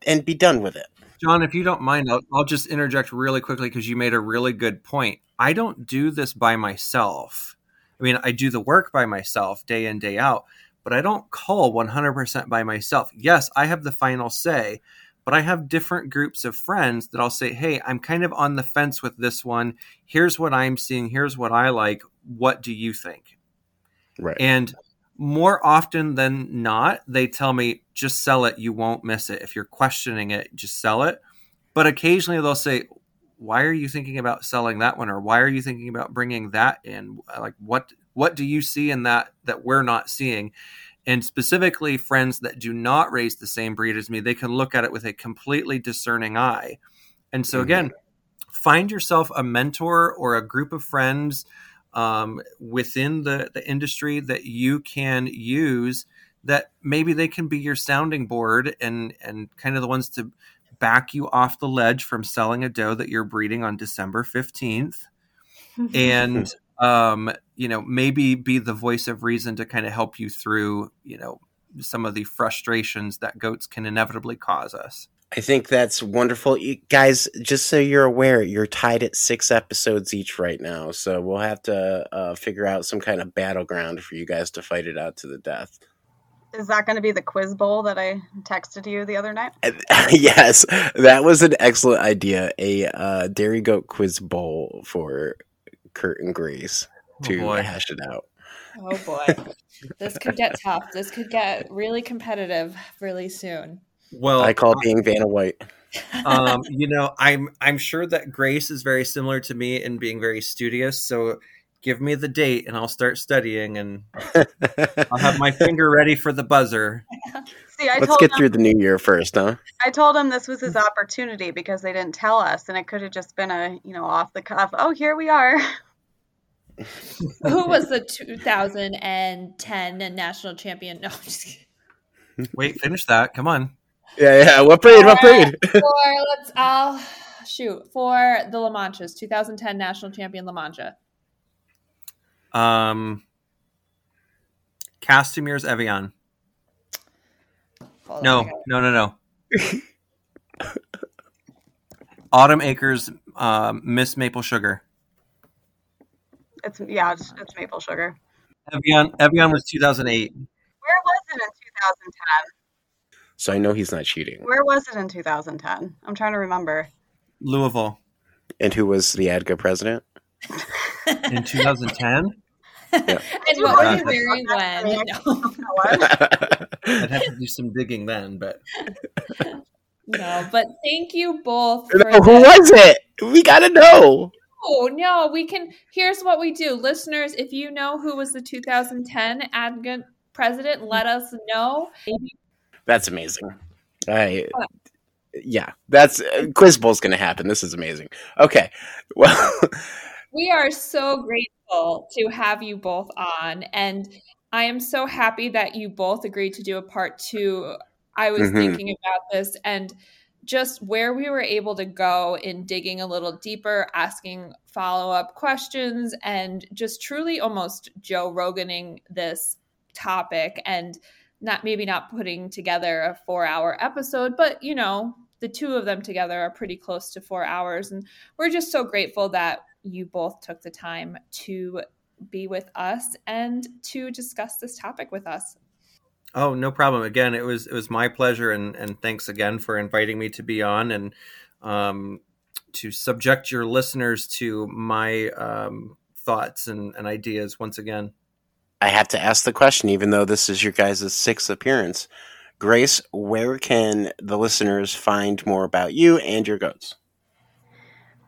and be done with it. John, if you don't mind, I'll, I'll just interject really quickly because you made a really good point. I don't do this by myself. I mean, I do the work by myself day in, day out, but I don't cull 100% by myself. Yes, I have the final say, but I have different groups of friends that I'll say, hey, I'm kind of on the fence with this one. Here's what I'm seeing. Here's what I like. What do you think? Right. And more often than not, they tell me, just sell it. You won't miss it. If you're questioning it, just sell it. But occasionally they'll say, why are you thinking about selling that one? Or why are you thinking about bringing that in? Like, what, what do you see in that that we're not seeing? And specifically, friends that do not raise the same breed as me, they can look at it with a completely discerning eye. And so, mm-hmm. again, find yourself a mentor or a group of friends um, within the, the industry that you can use that maybe they can be your sounding board and and kind of the ones to back you off the ledge from selling a doe that you're breeding on December 15th and um, you know maybe be the voice of reason to kind of help you through you know some of the frustrations that goats can inevitably cause us I think that's wonderful. You, guys, just so you're aware, you're tied at six episodes each right now. So we'll have to uh, figure out some kind of battleground for you guys to fight it out to the death. Is that going to be the quiz bowl that I texted you the other night? [laughs] yes, that was an excellent idea. A uh, dairy goat quiz bowl for Kurt and Grace to boy. hash it out. Oh boy, this could get [laughs] tough. This could get really competitive really soon. Well, I call being Vanna White. um, [laughs] you know, I'm I'm sure that Grace is very similar to me in being very studious. So give me the date and I'll start studying and I'll have my [laughs] finger ready for the buzzer. See, I Let's get him, through the new year first, huh? I told him this was his opportunity because they didn't tell us and it could have just been a, you know, off the cuff. Oh, here we are. [laughs] Who was the [laughs] 2010 national champion? No, just Wait, finish that. Come on. Yeah, yeah. What breed? What breed? for let's I'll shoot for the La Manchas, 2010 national champion La Mancha. Um, Castamere's Evian. Hold no, no, no, no. [laughs] Autumn Acres, uh, Miss Maple Sugar. It's yeah, it's, it's maple sugar. Evian, Evian was 2008. Where was it in 2010? So I know he's not cheating. Where was it in 2010? I'm trying to remember. Louisville. And who was the ADGA president? [laughs] in 2010? Yeah. [laughs] and what was he wearing when? I'd have to do some digging then, but [laughs] no. But thank you both. No, who was it? We gotta know. Oh no, we can. Here's what we do, listeners. If you know who was the 2010 ADGA president, let us know. That's amazing. I yeah, that's uh, Quiz Bowl's going to happen. This is amazing. Okay, [laughs] well, we are so grateful to have you both on, and I am so happy that you both agreed to do a part two. I was mm-hmm. thinking about this and just where we were able to go in digging a little deeper, asking follow up questions, and just truly almost Joe Roganing this topic and not maybe not putting together a four hour episode, but you know, the two of them together are pretty close to four hours. And we're just so grateful that you both took the time to be with us and to discuss this topic with us. Oh, no problem. Again, it was it was my pleasure, and and thanks again for inviting me to be on and um, to subject your listeners to my um, thoughts and, and ideas once again. I have to ask the question, even though this is your guys' sixth appearance. Grace, where can the listeners find more about you and your goats?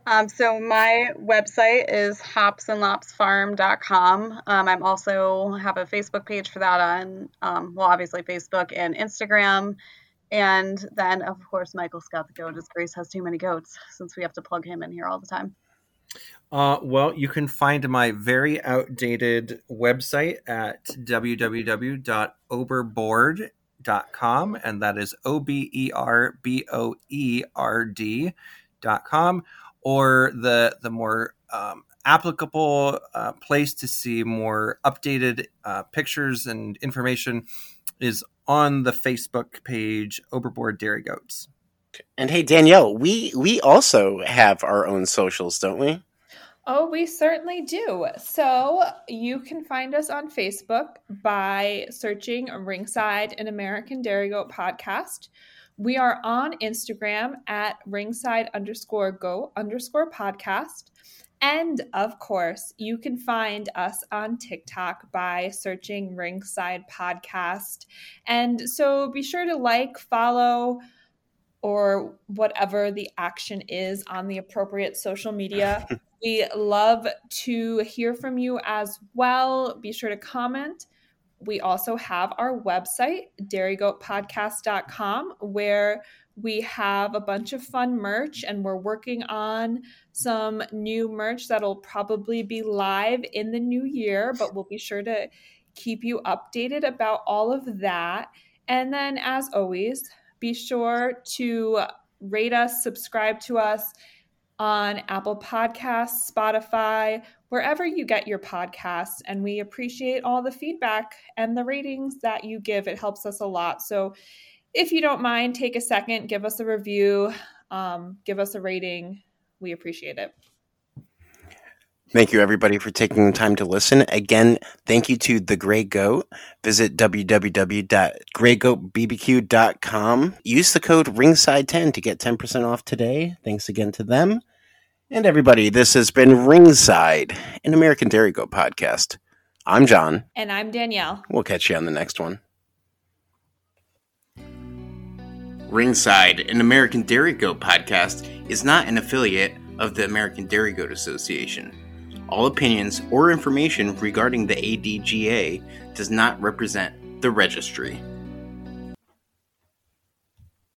Um, so my website is hopsandlopsfarm.com. Um, I'm also have a Facebook page for that on, um, well, obviously Facebook and Instagram. And then, of course, Michael Scott the goat, as Grace has too many goats since we have to plug him in here all the time. Uh, well, you can find my very outdated website at www.oberboerd.com, and that is O B E R B O E R D.com, or the, the more um, applicable uh, place to see more updated uh, pictures and information is on the Facebook page Oberboerd Dairy Goats. And hey, Danielle, we we also have our own socials, don't we? Oh, we certainly do. So you can find us on Facebook by searching Ringside an American Dairy Goat podcast. We are on Instagram at ringside underscore go underscore podcast. And of course, you can find us on TikTok by searching Ringside Podcast. And so be sure to like, follow, or whatever the action is on the appropriate social media. [laughs] we love to hear from you as well. Be sure to comment. We also have our website, dairygoatpodcast.com, where we have a bunch of fun merch and we're working on some new merch that'll probably be live in the new year, but we'll be sure to keep you updated about all of that. And then, as always, be sure to rate us, subscribe to us on Apple Podcasts, Spotify, wherever you get your podcasts. And we appreciate all the feedback and the ratings that you give. It helps us a lot. So if you don't mind, take a second, give us a review, um, give us a rating. We appreciate it. Thank you, everybody, for taking the time to listen. Again, thank you to The Great Goat. Visit www.greatgoatbbq.com. Use the code RINGSIDE10 to get 10% off today. Thanks again to them. And everybody, this has been Ringside, an American Dairy Goat podcast. I'm John. And I'm Danielle. We'll catch you on the next one. Ringside, an American Dairy Goat podcast, is not an affiliate of the American Dairy Goat Association. All opinions or information regarding the ADGA does not represent the registry.